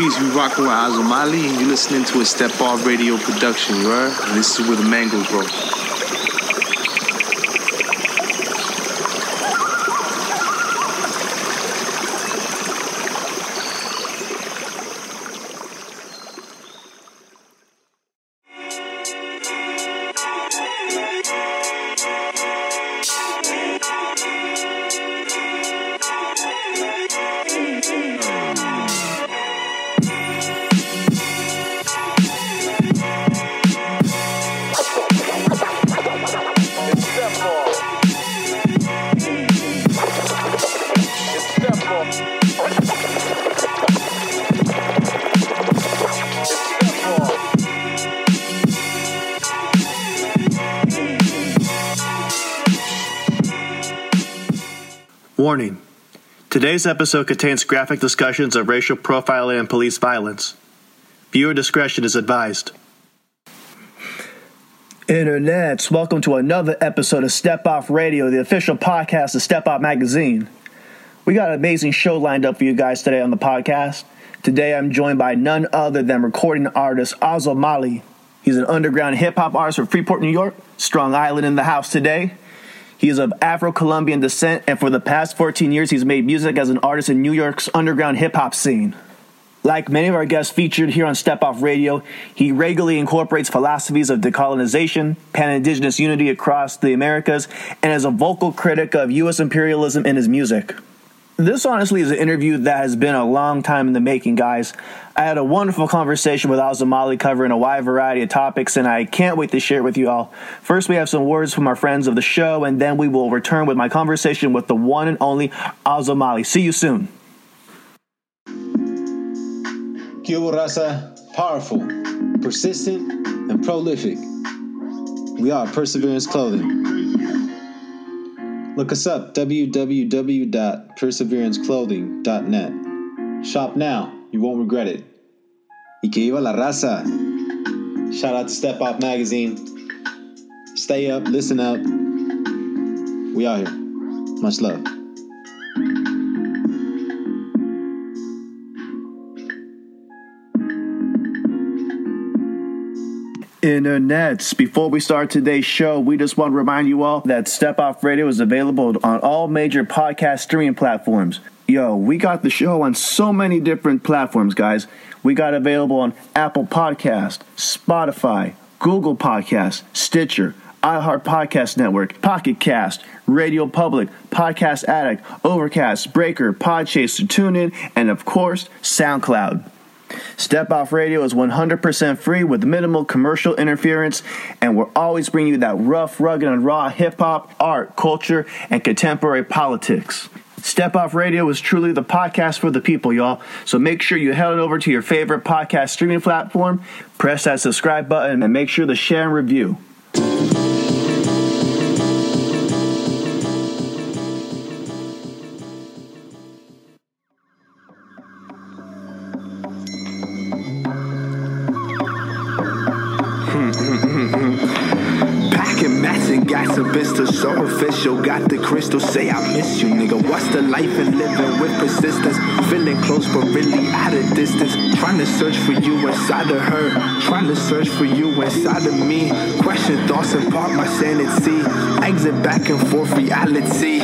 Peace. We rocking with Azomali, and you're listening to a Step Off Radio production, you? And this is where the mangoes grow. Today's episode contains graphic discussions of racial profiling and police violence. Viewer discretion is advised. Internets, welcome to another episode of Step Off Radio, the official podcast of Step Off Magazine. We got an amazing show lined up for you guys today on the podcast. Today I'm joined by none other than recording artist Azomali. He's an underground hip hop artist from Freeport, New York. Strong Island in the house today. He is of Afro Colombian descent, and for the past 14 years, he's made music as an artist in New York's underground hip hop scene. Like many of our guests featured here on Step Off Radio, he regularly incorporates philosophies of decolonization, pan indigenous unity across the Americas, and is a vocal critic of U.S. imperialism in his music. This honestly is an interview that has been a long time in the making, guys. I had a wonderful conversation with Azomali covering a wide variety of topics, and I can't wait to share it with you all. First, we have some words from our friends of the show, and then we will return with my conversation with the one and only Azomali. See you soon. Cuba Raza, powerful, persistent, and prolific. We are Perseverance Clothing. Look us up www.perseveranceclothing.net. Shop now, you won't regret it. Y que la raza. Shout out to Step Off Magazine. Stay up, listen up. We out here. Much love. Internets. Before we start today's show, we just want to remind you all that Step Off Radio is available on all major podcast streaming platforms. Yo, we got the show on so many different platforms, guys. We got available on Apple Podcast, Spotify, Google Podcast, Stitcher, iHeart Podcast Network, Pocket Cast, Radio Public, Podcast Addict, Overcast, Breaker, Podchaser, TuneIn, and of course, SoundCloud. Step Off Radio is 100% free with minimal commercial interference, and we're always bringing you that rough, rugged, and raw hip hop, art, culture, and contemporary politics. Step Off Radio is truly the podcast for the people, y'all. So make sure you head on over to your favorite podcast streaming platform, press that subscribe button, and make sure to share and review. Search for you inside of her. Trying to search for you inside of me. Question thoughts and part my sanity. Exit back and forth reality.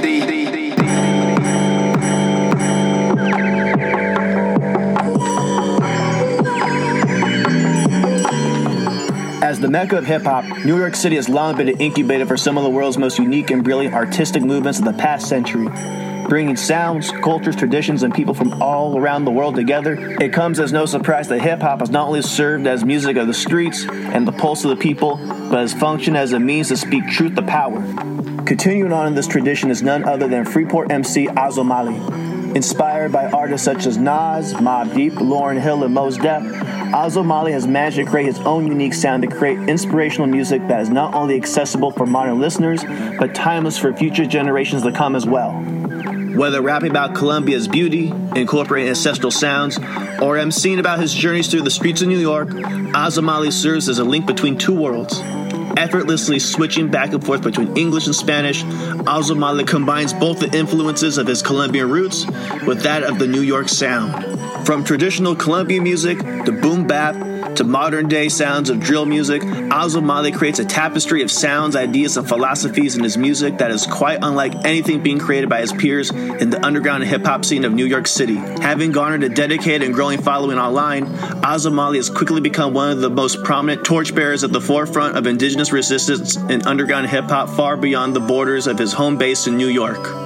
As the mecca of hip hop, New York City has long been an incubator for some of the world's most unique and brilliant artistic movements of the past century. Bringing sounds, cultures, traditions, and people from all around the world together, it comes as no surprise that hip hop has not only served as music of the streets and the pulse of the people, but has functioned as a means to speak truth to power. Continuing on in this tradition is none other than Freeport MC Azomali. Inspired by artists such as Nas, Mobb Deep, Lauryn Hill, and Mos Def, Azomali has managed to create his own unique sound to create inspirational music that is not only accessible for modern listeners, but timeless for future generations to come as well. Whether rapping about Colombia's beauty, incorporating ancestral sounds, or emceeing about his journeys through the streets of New York, Azomali serves as a link between two worlds. Effortlessly switching back and forth between English and Spanish, Azomali combines both the influences of his Colombian roots with that of the New York sound. From traditional Colombian music to boom bap to modern day sounds of drill music, Azomali creates a tapestry of sounds, ideas, and philosophies in his music that is quite unlike anything being created by his peers in the underground hip hop scene of New York City. Having garnered a dedicated and growing following online, Azomali has quickly become one of the most prominent torchbearers at the forefront of indigenous resistance in underground hip hop far beyond the borders of his home base in New York.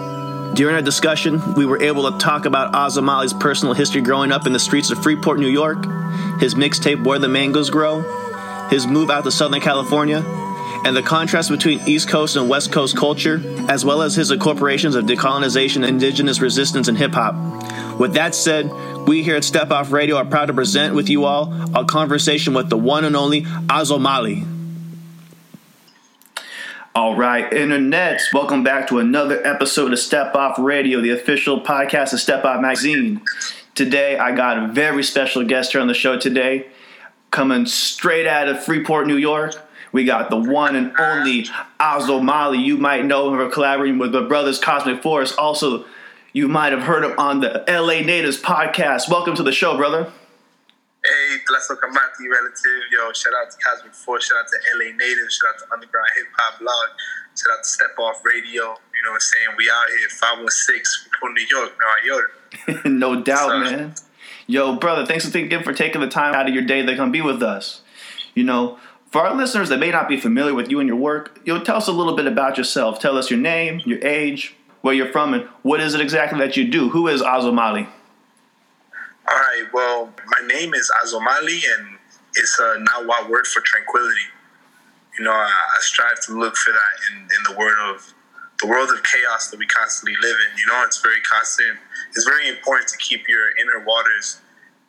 During our discussion, we were able to talk about Azomali's personal history growing up in the streets of Freeport, New York, his mixtape Where the Mangoes Grow, his move out to Southern California, and the contrast between East Coast and West Coast culture, as well as his incorporations of decolonization, indigenous resistance, and hip hop. With that said, we here at Step Off Radio are proud to present with you all a conversation with the one and only Azomali. All right, internets, welcome back to another episode of Step Off Radio, the official podcast of Step Off Magazine. Today, I got a very special guest here on the show today, coming straight out of Freeport, New York. We got the one and only Azomali. You might know him for collaborating with the brothers Cosmic Force. Also, you might have heard him on the LA Natives podcast. Welcome to the show, brother. Hey, Tlazocamati relative. Yo, shout out to Cosmic Force. Shout out to LA Natives. Shout out to Underground Hip Hop Blog. Shout out to Step Off Radio. You know what I'm saying? We out here, 516 from New York, New York. no doubt, so, man. Yo, brother, thanks again for taking the time out of your day to come be with us. You know, for our listeners that may not be familiar with you and your work, you know, tell us a little bit about yourself. Tell us your name, your age, where you're from, and what is it exactly that you do? Who is Azomali? All right. Well, my name is Azomali, and it's a Nahua word for tranquility. You know, I, I strive to look for that in, in the world of the world of chaos that we constantly live in. You know, it's very constant. It's very important to keep your inner waters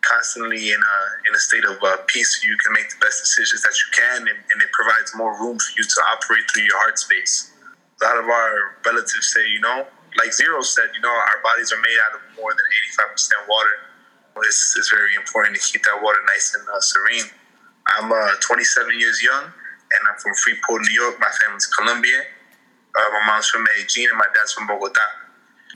constantly in a in a state of uh, peace, so you can make the best decisions that you can, and, and, it provides more room for you to operate through your heart space. A lot of our relatives say, you know, like Zero said, you know, our bodies are made out of more than eighty five percent water it's, it's very important to keep that water nice and uh, serene. I'm uh, 27 years young, and I'm from Freeport, New York. My family's Colombian. Uh, my mom's from Medellin, and my dad's from Bogota.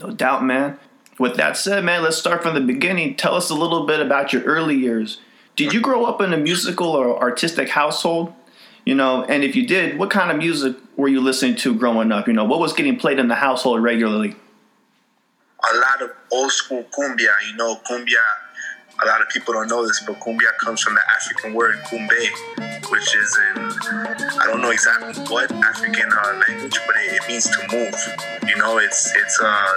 No doubt, man. With that said, man, let's start from the beginning. Tell us a little bit about your early years. Did you grow up in a musical or artistic household? You know, and if you did, what kind of music were you listening to growing up? You know, what was getting played in the household regularly? A lot of old school cumbia. You know, cumbia a lot of people don't know this, but cumbia comes from the African word cumbe, which is in, I don't know exactly what African uh, language, but it, it, means to move. You know, it's, it's, uh,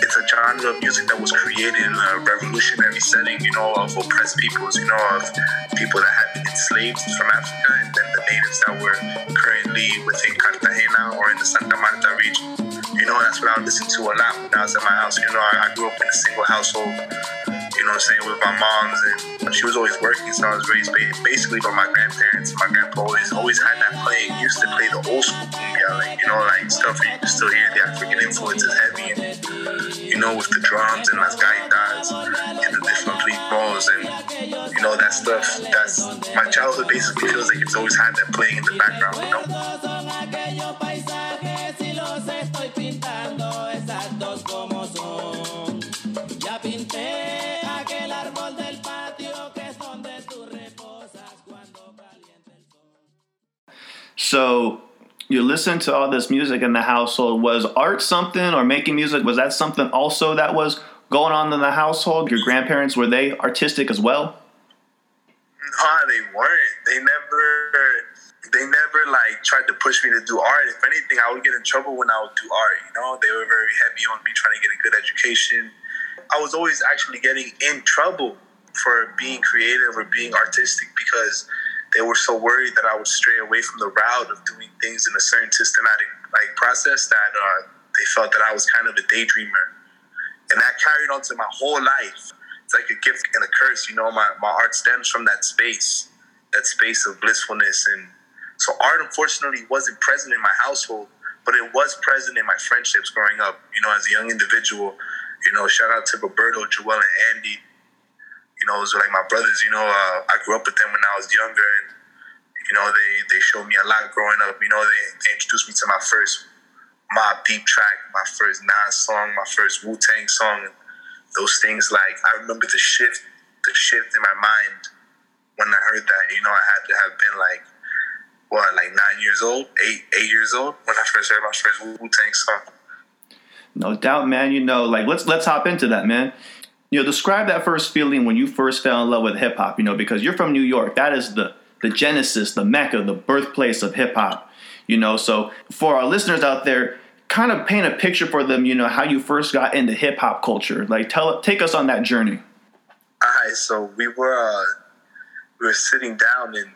it's a genre of music that was created in a revolutionary setting, you know, of oppressed peoples, you know, of people that had been enslaved from Africa and then the natives that were currently within Cartagena or in the Santa Marta region. You know, that's what I listened to a lot when I was at my house. You know, I, I grew up in a single household you know what I'm saying, with my mom's, and she was always working, so I was raised basically by my grandparents. My grandpa always always had that playing. He used to play the old school cumbia, like you know, like stuff you can still hear the African influence is heavy, and you know, with the drums and las gaitas and the different ritmos, and you know that stuff. That's my childhood basically feels like it's always had that playing in the background, you know. So you listen to all this music in the household. Was art something, or making music, was that something also that was going on in the household? Your grandparents, were they artistic as well? No, they weren't. They never, they never like tried to push me to do art. If anything, I would get in trouble when I would do art. You know, they were very heavy on me trying to get a good education. I was always actually getting in trouble for being creative or being artistic because they were so worried that I would stray away from the route of doing things in a certain systematic like process that uh, they felt that I was kind of a daydreamer, and that carried on to my whole life. It's like a gift and a curse, you know. My my art stems from that space, that space of blissfulness, and so art unfortunately wasn't present in my household, but it was present in my friendships growing up. You know, as a young individual, you know, shout out to Roberto, Joel, and Andy you know, those are like my brothers. You know, uh, I grew up with them when I was younger, and you know, they, they showed me a lot growing up. You know, they, they introduced me to my first Mobb Deep track, my first Nas song, my first Wu Tang song. Those things, like, I remember the shift, the shift in my mind when I heard that. You know, I had to have been like, what, like nine years old, eight, eight years old when I first heard my first Wu Tang song. No doubt, man. You know, like let's let's hop into that, man. You know, describe that first feeling when you first fell in love with hip hop. You know, because you're from New York. That is the the genesis, the mecca, the birthplace of hip hop. You know, so for our listeners out there, kind of paint a picture for them. You know, how you first got into hip hop culture. Like, tell take us on that journey. All right, so we were uh, we were sitting down and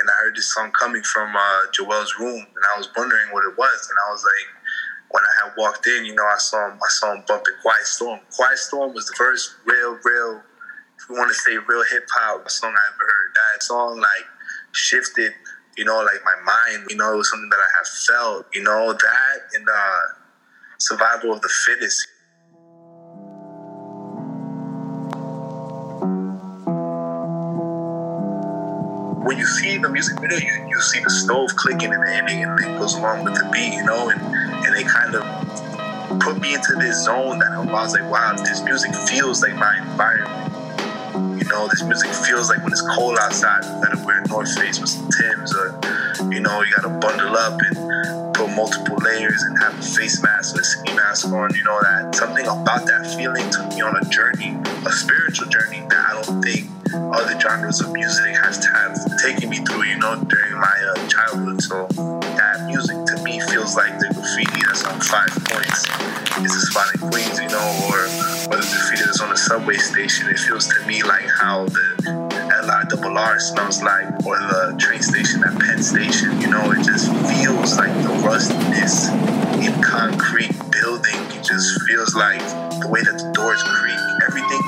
and I heard this song coming from uh, Joel's room, and I was wondering what it was, and I was like when I had walked in, you know, I saw him, I saw him bumping Quiet Storm. Quiet Storm was the first real, real, if you want to say real hip hop song I ever heard. That song like shifted, you know, like my mind. You know, it was something that I have felt. You know, that and uh, Survival of the Fittest. When you see the music video, you, you see the stove clicking in the ending and it goes along with the beat, you know, and, and they kind of put me into this zone that I was like, wow, this music feels like my environment. You know, this music feels like when it's cold outside, you gotta wear North Face with some Tims, or you know, you gotta bundle up and multiple layers and have a face mask or a ski mask on. You know that something about that feeling took me on a journey, a spiritual journey that I don't think other genres of music has have taken me through, you know, during my uh, childhood. So that music to me feels like the graffiti that's on Five Points. It's a spot in Queens, you know, or whether the graffiti that's on a subway station. It feels to me like how the LIRR smells like, or the train station at Penn Station. You know, it just feels like the rustiness in concrete building. It just feels like the way that the doors creak. Everything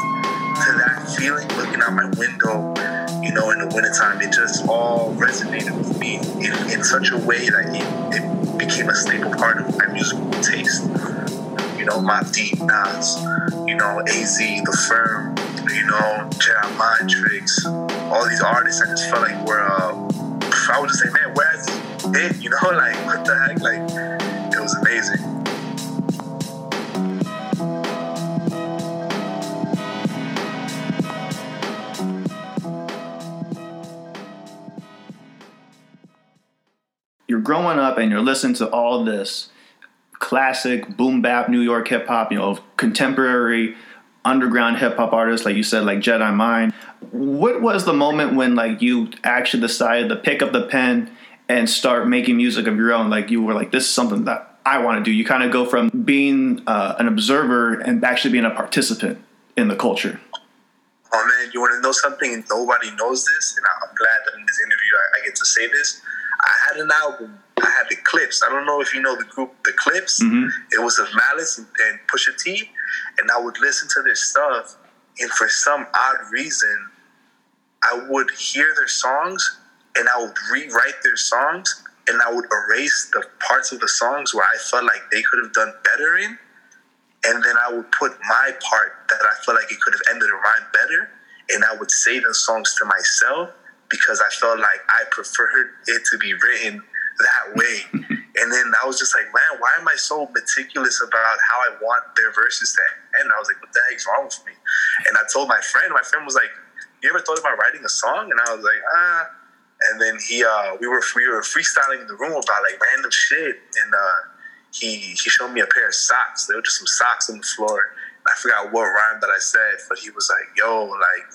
to that feeling, looking out my window, you know, in the wintertime, it just all resonated with me in, in such a way that it, it became a staple part of my musical taste. You know, Mobb Deep, Nas, you know, AZ, The Firm, you know, Jedi Mind Tricks, all these artists, I just felt like were, uh, I would just say, man, where's it? You know, like, what the heck? Like, it was amazing. you're growing up and you're listening to all this classic boom bap New York hip hop, you know, contemporary underground hip hop artists, like you said, like Jedi Mind. What was the moment when like you actually decided to pick up the pen and start making music of your own? Like you were like, this is something that I want to do. You kind of go from being uh, an observer and actually being a participant in the culture. Oh man, you want to know something? Nobody knows this, and I'm glad that in this interview I, I get to say this. I had an album. I had the Clipse. I don't know if you know the group, the Clipse. Mm-hmm. It was of Malice and, and Pusha T, and I would listen to their stuff, and for some odd reason, I would hear their songs, and I would rewrite their songs, and I would erase the parts of the songs where I felt like they could have done better in, and then I would put my part that I felt like it could have ended a rhyme better, and I would say those songs to myself because I felt like I preferred it to be written that way. and then I was just like, man, why am I so meticulous about how I want their verses to end? I was like, what the heck's wrong with me? And I told my friend, my friend was like, you ever thought about writing a song? And I was like, ah. And then he, uh, we were we were freestyling in the room about like random shit, and uh, he he showed me a pair of socks. There were just some socks on the floor. I forgot what rhyme that I said, but he was like, "Yo, like,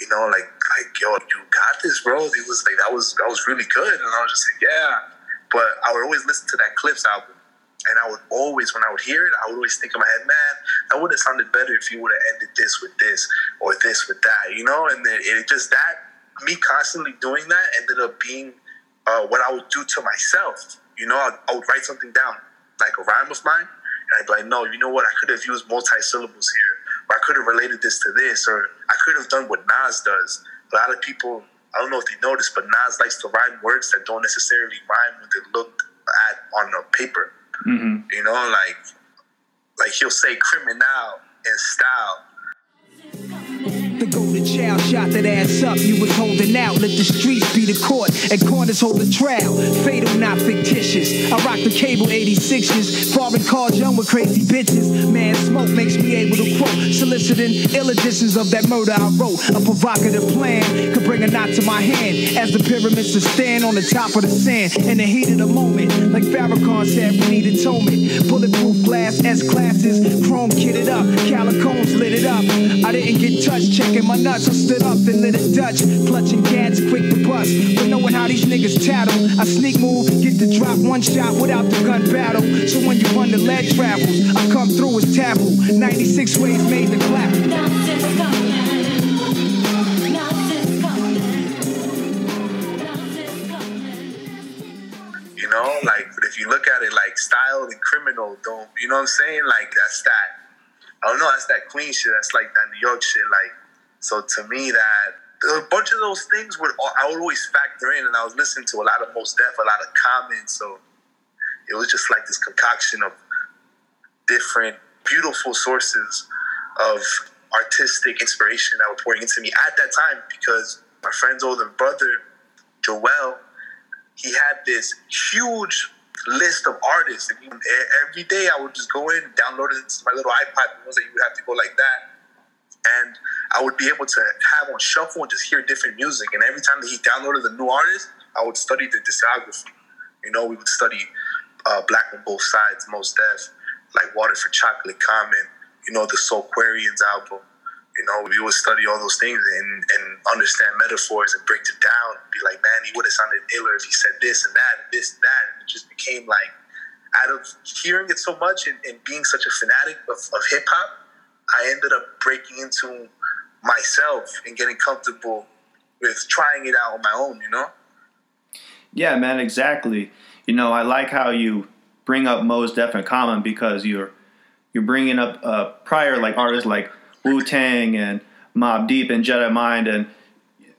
you know, like, like, yo, you got this, bro." He was like, "That was that was really good," and I was just like, "Yeah." But I would always listen to that Clipse album, and I would always, when I would hear it, I would always think in my head, "Man, that would have sounded better if you would have ended this with this or this with that," you know. And then it just that me constantly doing that ended up being uh, what I would do to myself. You know, I, I would write something down, like a rhyme of mine, and I'd be like, no, you know what? I could have used multi-syllables here, or I could have related this to this, or I could have done what Nas does. A lot of people, I don't know if they noticed, but Nas likes to rhyme words that don't necessarily rhyme when they're looked at on a paper. Mm-hmm. You know, like like he'll say criminal in style, child shot that ass up. You was holding out. Let the streets be the court and corners hold the trial. Fatal, not fictitious. I rock the cable 86s. Foreign cars, young with crazy bitches. Man, smoke makes me able to quote. Soliciting ill editions of that murder I wrote. A provocative plan could bring a knot to my hand as the pyramids to stand on the top of the sand in the heat of the moment. Like Farrakhan said, we need atonement. Bulletproof glass, S classes, chrome kitted up, calicones lit it up. I didn't get touched, checking my nuts. I stood up and lit it Dutch, clutching cats quick to bust. But knowing how these niggas tattle, I sneak move, get the drop one shot without the gun battle. So when you run the lead travels, I come through as taboo. 96 ways made the clap. You know, like if you look at it like style and criminal, don't you know what I'm saying? Like that's that. I don't know. That's that Queen shit. That's like that New York shit. Like so to me, that a bunch of those things would I would always factor in, and I was listening to a lot of Mos Def, a lot of comments. So it was just like this concoction of different beautiful sources of artistic inspiration that were pouring into me at that time because my friend's older brother, Joel, he had this huge list of artists. And every day I would just go in download it to my little iPod, ones that you would have to go like that. And I would be able to have on shuffle and just hear different music. And every time that he downloaded a new artist, I would study the discography. You know, we would study uh, Black on Both Sides, Mos Def, like Water for Chocolate, Common, you know, the Soulquarians album. You know, we would study all those things and, and understand metaphors and break it down. Be like, man, he would have sounded iller if he said this and that and this and that. And it just became like, out of hearing it so much and, and being such a fanatic of, of hip hop, I ended up breaking into myself and getting comfortable with trying it out on my own, you know? Yeah, man, exactly. You know, I like how you bring up Mos Def and Common because you're you're bringing up uh, prior like artists like Wu Tang and Mobb Deep and Jedi Mind and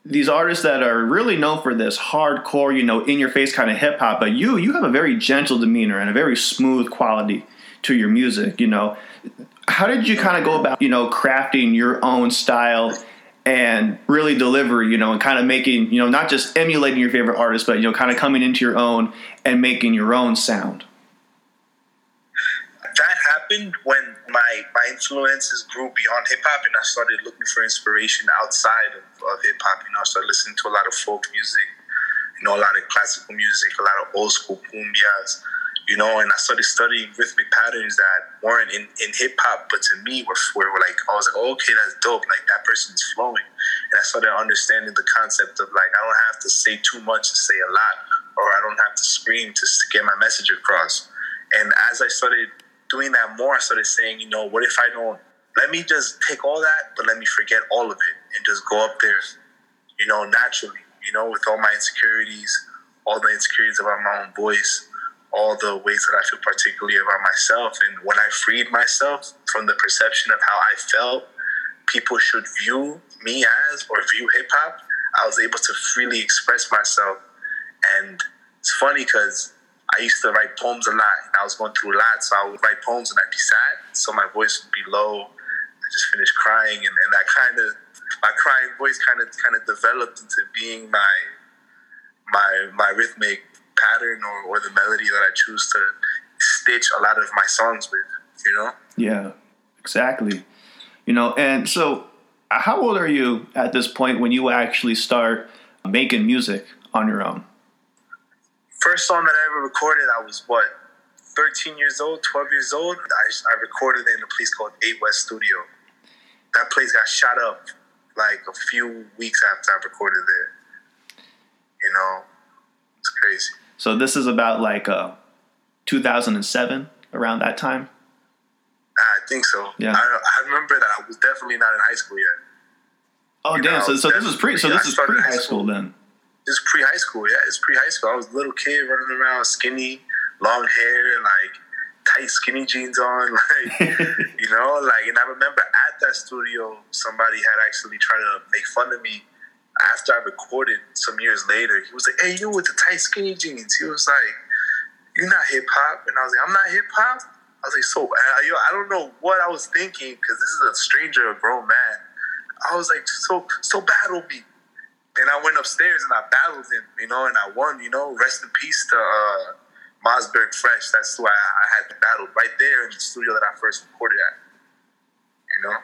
these artists that are really known for this hardcore, you know, in your face kind of hip hop. But you you have a very gentle demeanor and a very smooth quality to your music. You know, how did you kind of go about you know crafting your own style? And really deliver, you know, and kind of making, you know, not just emulating your favorite artist, but you know, kind of coming into your own and making your own sound that happened when my my influences grew beyond hip hop, and I started looking for inspiration outside of, of hip hop. You know, I started listening to a lot of folk music, you know, a lot of classical music, a lot of old school cumbias, you know, and I started studying rhythmic patterns that weren't in, in hip hop, but to me were, were like I was like, oh, okay, that's dope. Like that person's flowing, and I started understanding the concept of like I don't have to say too much to say a lot, or I don't have to scream to get my message across. And as I started doing that more, I started saying, you know, what if I don't let me just take all that, but let me forget all of it and just go up there, you know, naturally, you know, with all my insecurities, all the insecurities about my own voice, all the ways that I feel particularly about myself. And when I freed myself from the perception of how I felt people should view me as or view hip hop, I was able to freely express myself. And it's funny because I used to write poems a lot. And I was going through a lot, so I would write poems and I'd be sad, so my voice would be low. I just finished crying, and, and that kind of my crying voice kind of kind of developed into being my my my rhythmic pattern or, or the melody that I choose to stitch a lot of my songs with. You know? Yeah, exactly. You know, and so uh, how old are you at this point when you actually start making music on your own? First song that I ever recorded, I was what, 13 years old, 12 years old. I, I recorded it in a place called 8 West Studio. That place got shot up like a few weeks after I recorded there. You know, it's crazy. So this is about like uh, 2007, around that time? I think so. Yeah. I, I remember that I was definitely not in high school yet. Oh You damn! know, So, so this is pre. So this I is pre high school. then. It's pre high school, yeah. It's pre high school. I was a little kid running around, skinny, long hair, like tight skinny jeans on, like you know, like. And I remember at that studio, somebody had actually tried to make fun of me after I recorded some years later. He was like, "Hey, you with the tight skinny jeans?" He was like, "You're not hip hop," and I was like, "I'm not hip hop." I was like, "So, yo, I don't know what I was thinking because this is a stranger, a grown man." I was like, so so battle me. And I went upstairs and I battled him, you know, and I won, you know. Rest in peace to uh, Mossberg Fresh. That's who I, I had battled right there in the studio that I first recorded at. You know?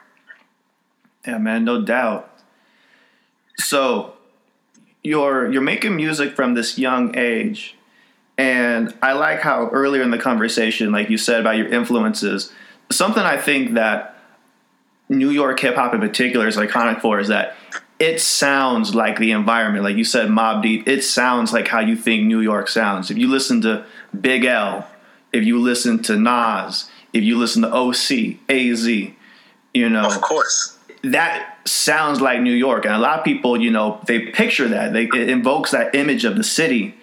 Yeah, man, no doubt. So you're you're making music from this young age. And I like how earlier in the conversation, like you said about your influences, something I think that New York hip hop in particular is iconic for is that it sounds like the environment. Like you said, Mobb Deep, it sounds like how you think New York sounds. If you listen to Big L, if you listen to Nas, if you listen to OC, AZ, you know. Of course. That sounds like New York. And a lot of people, you know, they picture that. They, it invokes that image of the city.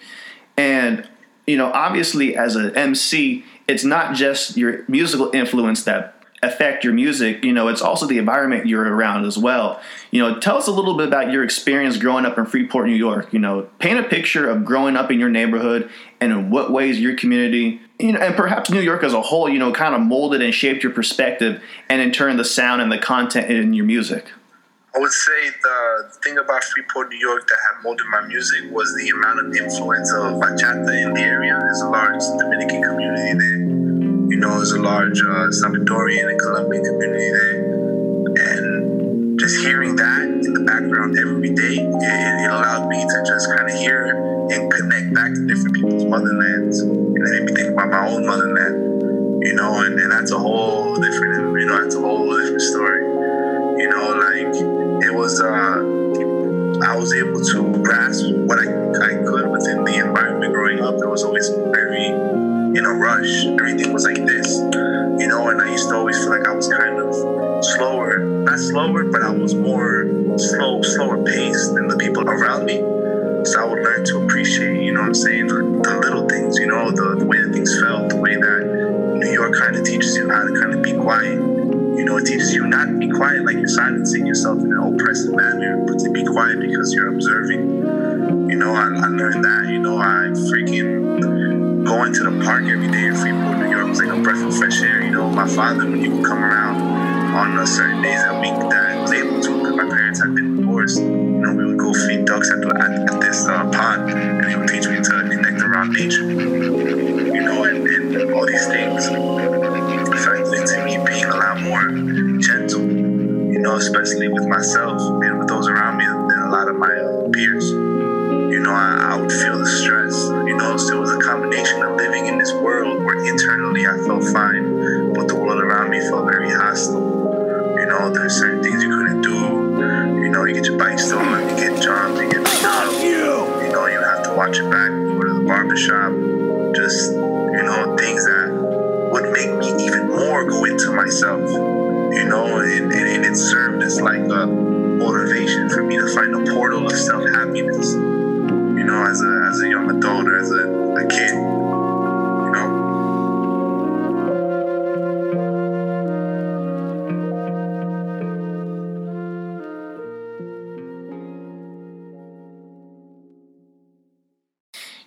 And, you know, obviously as an MC, it's not just your musical influence that affect your music you know it's also the environment you're around as well. You know tell us a little bit about your experience growing up in freeport new york you know paint a picture of growing up in your neighborhood and in what ways your community you know and perhaps new york as a whole you know kind of molded and shaped your perspective and in turn the sound and the content in your music. I would say the thing about Freeport, New York that had molded my music was the amount of influence of bachata in the area. There's a large Dominican community there you know, there's a large uh, Salvadorian and Colombian community there. And just hearing that in the background every day, it, it allowed me to just kind of hear and connect back to different people's motherlands. And it made me think about my own motherland, you know, and, and that's a whole different, you know, that's a whole different story. You know, like it was, uh, I was able to grasp what I, I could within the environment growing up. There was always very in a rush. Everything was like this, you know, and I used to always feel like I was kind of slower. Not slower, but I was more slow, slower paced than the people around me. So I would learn to appreciate, you know what I'm saying, the, little things, you know, the, the way that things felt, the way that New York kind of teaches you how to kind of be quiet. You know, it teaches you not to be quiet like you're silencing yourself in an oppressive manner, but to be quiet because you're observing. You know, I, I learned that. You know, I freaking going to the park every day in Freeport, New York was like a breath of fresh air. You know, my father, when he would come around on certain days a week that I was able to, because my parents had been divorced, you know, we would go feed ducks at, the, at, at this uh, pond, and he would teach me to connect around nature. You know, and, and all these things factored into me being a lot more gentle, you know, especially with myself and with those around me than a lot of my uh, peers. You know, I, I would feel the stress. You know, so it was a combination of living in this world where internally I felt fine, but the world around me felt very hostile. You know, there's certain things you couldn't do. You know, you get your bike stolen, you get jumped, you get beat up. You know, you have to watch it back, you go to the barbershop. Just, you know, things that would make me even more go into myself. You know, and, and, and it served as like a motivation for me to find a portal of self happiness. Know, as a as a young adult or as a, a kid. You know.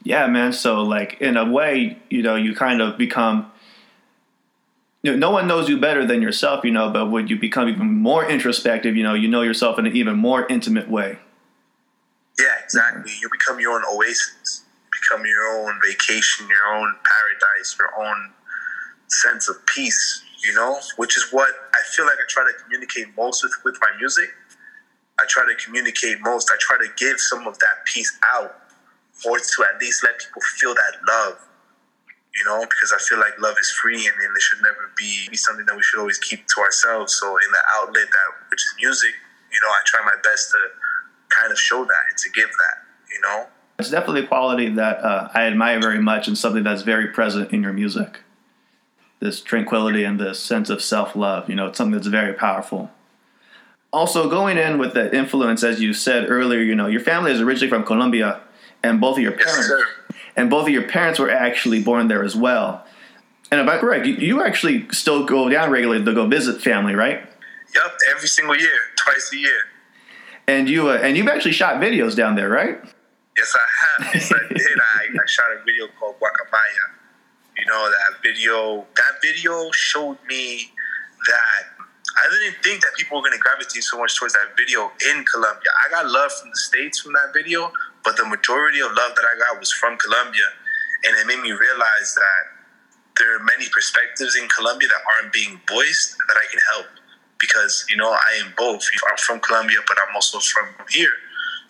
Yeah, man. So, like, in a way, you know, you kind of become. You know, no one knows you better than yourself, you know. But when you become even more introspective, you know, you know yourself in an even more intimate way. Yeah, exactly. You become your own oasis. You become your own vacation, your own paradise, your own sense of peace, you know, which is what I feel like I try to communicate most with, with my music. I try to communicate most. I try to give some of that peace out or to at least let people feel that love, you know, because I feel like love is free and, and it should never be, be something that we should always keep to ourselves. So in the outlet that which is music, you know, I try my best to kind of show that and to give that, you know. It's definitely a quality that uh, I admire very much and something that's very present in your music. This tranquility and this sense of self love, you know, it's something that's very powerful. Also, going in with the influence, as you said earlier, you know, your family is originally from Colombia, and both of your Yes, parents, sir. and both of your parents were actually born there as well. And if I'm correct, you, you actually still go down regularly to go visit family, right? Yup, every single year, twice a year. And you uh, and you've actually shot videos down there, right? Yes, I have. Yes, I did. I, I shot a video called Guacamaya. You know, that video, that video showed me that I didn't think that people were going to gravitate so much towards that video in Colombia. I got love from the States from that video, but the majority of love that I got was from Colombia. And it made me realize that there are many perspectives in Colombia that aren't being voiced that I can help. Because, you know, I am both. I'm from Colombia, but I'm also from here,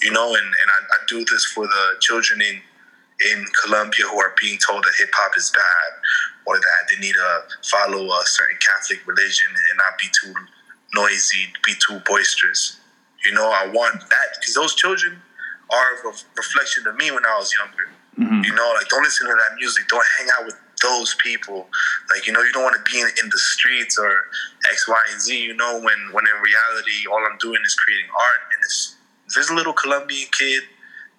you know, and, and I, I do this for the children in in Colombia who are being told that hip hop is bad or that they need to follow a certain Catholic religion and not be too noisy, be too boisterous. You know, I want that because those children are a reflection of me when I was younger. Mm-hmm. You know, like don't listen to that music, don't hang out with those people. Like, you know, you don't want to be in, in the streets or X, Y, and Z, you know, when, when in reality, all I'm doing is creating art. And it's, there's a little Colombian kid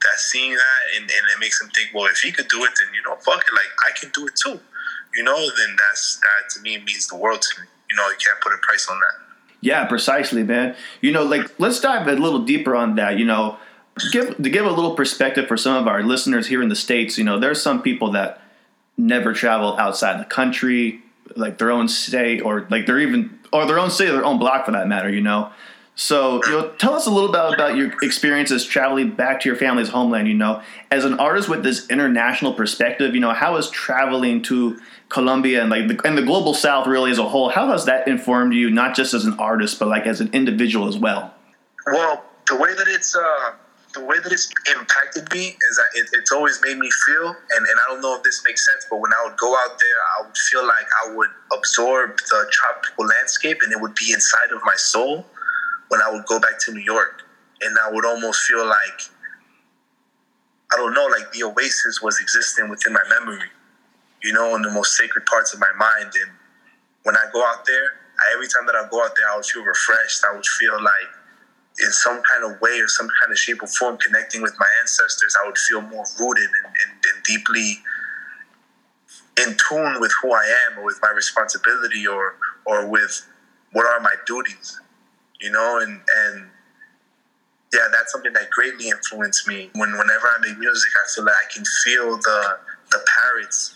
that's seeing that and, and it makes him think, well, if he could do it, then, you know, fuck it, like, I can do it too you know, then that's that to me means the world to me. You know, you can't put a price on that. Yeah, precisely, man. You know, like let's dive a little deeper on that. You know, give to give a little perspective for some of our listeners here in the states. You know, there's some people that never travel outside the country, like their own state, or like they're even or their own state, or their own block for that matter. You know, so, you know, tell us a little bit about your experiences traveling back to your family's homeland. You know, as an artist with this international perspective, you know, how is traveling to Colombia and like the, and the global South really as a whole, how has that informed you, not just as an artist, but like as an individual as well? Well, the way that it's uh, the way that it's impacted me is that it, it's always made me feel, and, and I don't know if this makes sense, but when I would go out there, I would feel like I would absorb the tropical landscape, and it would be inside of my soul when I would go back to New York, and I would almost feel like I don't know, like the oasis was existing within my memory, you know, in the most sacred parts of my mind. And when I go out there, I, every time that I go out there, I would feel refreshed. I would feel like, in some kind of way or some kind of shape or form, connecting with my ancestors, I would feel more rooted and, and, and deeply in tune with who I am or with my responsibility or or with what are my duties you know, and and yeah, that's something that greatly influenced me. When whenever I make music, I feel like I can feel the the parrots,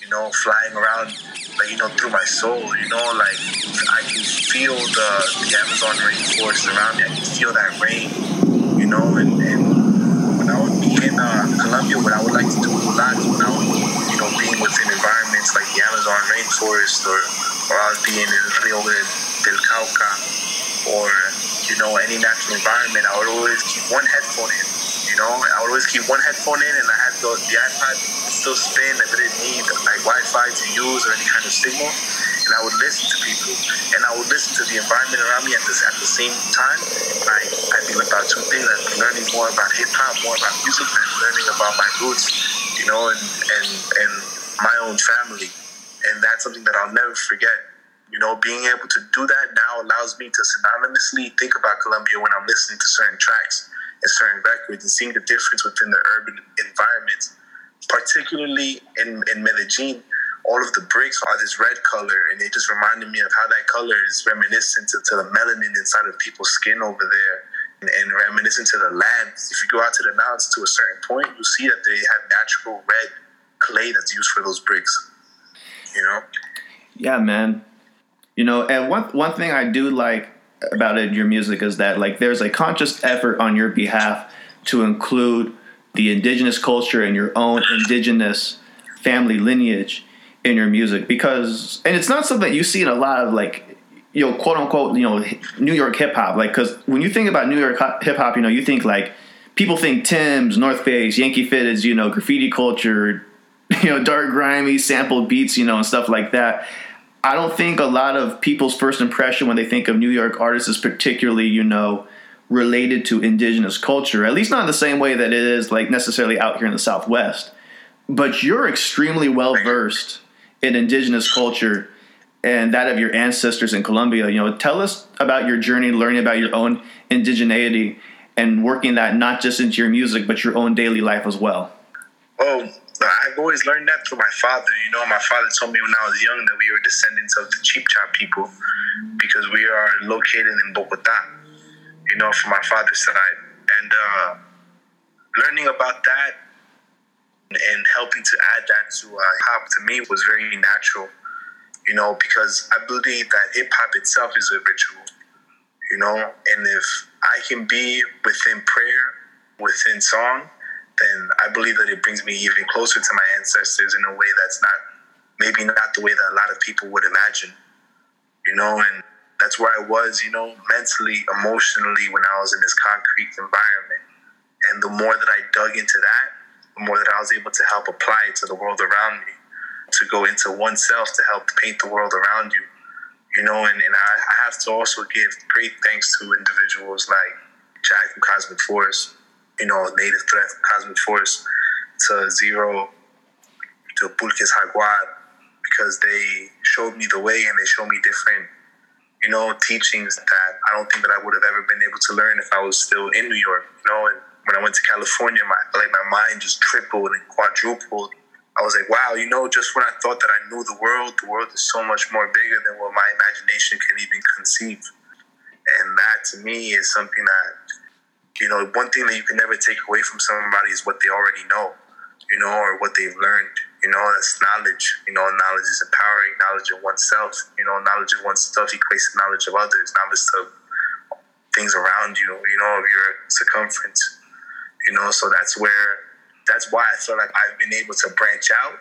you know, flying around, like you know, through my soul. You know, like I can feel the the Amazon rainforest around me. I can feel that rain, you know, and, and when I would be in uh, Colombia, what I would like to do a lot, when I would, you know, being within environments like the Amazon rainforest or or I was being in Rio del Cauca or you know any natural environment, I would always keep one headphone in. Know, I would always keep one headphone in, and I had the, the iPad still spin it didn't need like Wi-Fi to use or any kind of signal. And I would listen to people, and I would listen to the environment around me at this at the same time. I I think about two things: I'm learning more about hip hop, more about music, and learning about my roots. You know, and and and my own family, and that's something that I'll never forget you know, being able to do that now allows me to synonymously think about Colombia when I'm listening to certain tracks and certain records and seeing the difference within the urban environments. Particularly in, in Medellin, all of the bricks are this red color, and it just reminded me of how that color is reminiscent to, to the melanin inside of people's skin over there. And, and reminiscent to the land. If you go out to the mountains to a certain point, you'll see that they have natural red clay that's used for those bricks. You know? Yeah, man. You know, and one one thing I do like about it, in your music is that like there's a conscious effort on your behalf to include the indigenous culture and your own indigenous family lineage in your music. Because and it's not something you see in a lot of like you know quote unquote you know New York hip hop. Like because when you think about New York hip hop you know you think like people think Tim's North Face Yankee Fitteds you know graffiti culture you know dark grimy sampled beats you know and stuff like that I don't think a lot of people's first impression when they think of New York artists is particularly, you know, related to indigenous culture, at least not in the same way that it is like necessarily out here in the Southwest. But you're extremely well versed in indigenous culture and that of your ancestors in Colombia. You know, tell us about your journey learning about your own indigeneity and working that not just into your music, but your own daily life as well. Oh, I've always learned that through my father. You know, my father told me when I was young that we were descendants of the Chibcha people because we are located in Bogota, you know, from my father's side. And uh, learning about that and helping to add that to uh, hop to me was very natural. you know, because I believe that hip hop itself is a ritual, you know, and if I can be within prayer, within song, then I believe that it brings me even closer to my ancestors in a way that's not maybe not the way that a lot of people would imagine, you know, and that's where I was, you know, mentally, emotionally when I was in this concrete environment. And the more that I dug into that, the more that I was able to help apply it to the world around me, to go into oneself to help paint the world around you, you know, and, and I, I have to also give great thanks to individuals like Jack from Cosmic Force, you know, Native Threat from Cosmic Force, to Zero, to Pulques Jaguar, because they showed me the way and they showed me different, you know, teachings that I don't think that I would have ever been able to learn if I was still in New York, you know. And when I went to California, my like my mind just tripled and quadrupled. I was like, wow, you know, just when I thought that I knew the world, the world is so much more bigger than what my imagination can even conceive. And that to me is something that, you know, one thing that you can never take away from somebody is what they already know, you know, or what they've learned. You know, that's knowledge. You know, knowledge is empowering. Knowledge of oneself. You know, knowledge of oneself equates to knowledge of others. Knowledge of things around you. You know, of your circumference. You know, so that's where. That's why I feel like I've been able to branch out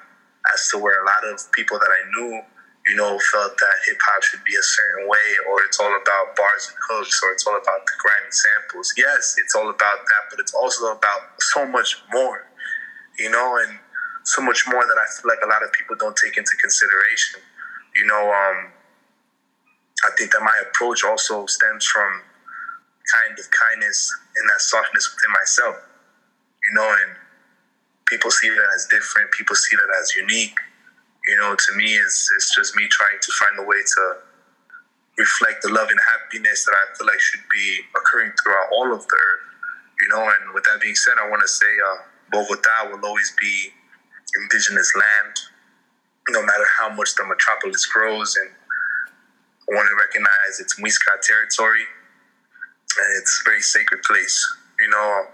as to where a lot of people that I knew, you know, felt that hip hop should be a certain way, or it's all about bars and hooks, or it's all about the grimy samples. Yes, it's all about that, but it's also about so much more, you know, and so much more that I feel like a lot of people don't take into consideration. You know, um, I think that my approach also stems from kind of kindness and that softness within myself. You know, and people see that as different. People see that as unique. You know, to me, it's it's just me trying to find a way to reflect the love and happiness that I feel like should be occurring throughout all of the earth. You know, and with that being said, I want to say uh, Bogota will always be indigenous land, no matter how much the metropolis grows. And I want to recognize it's Muisca territory, and it's a very sacred place. You know,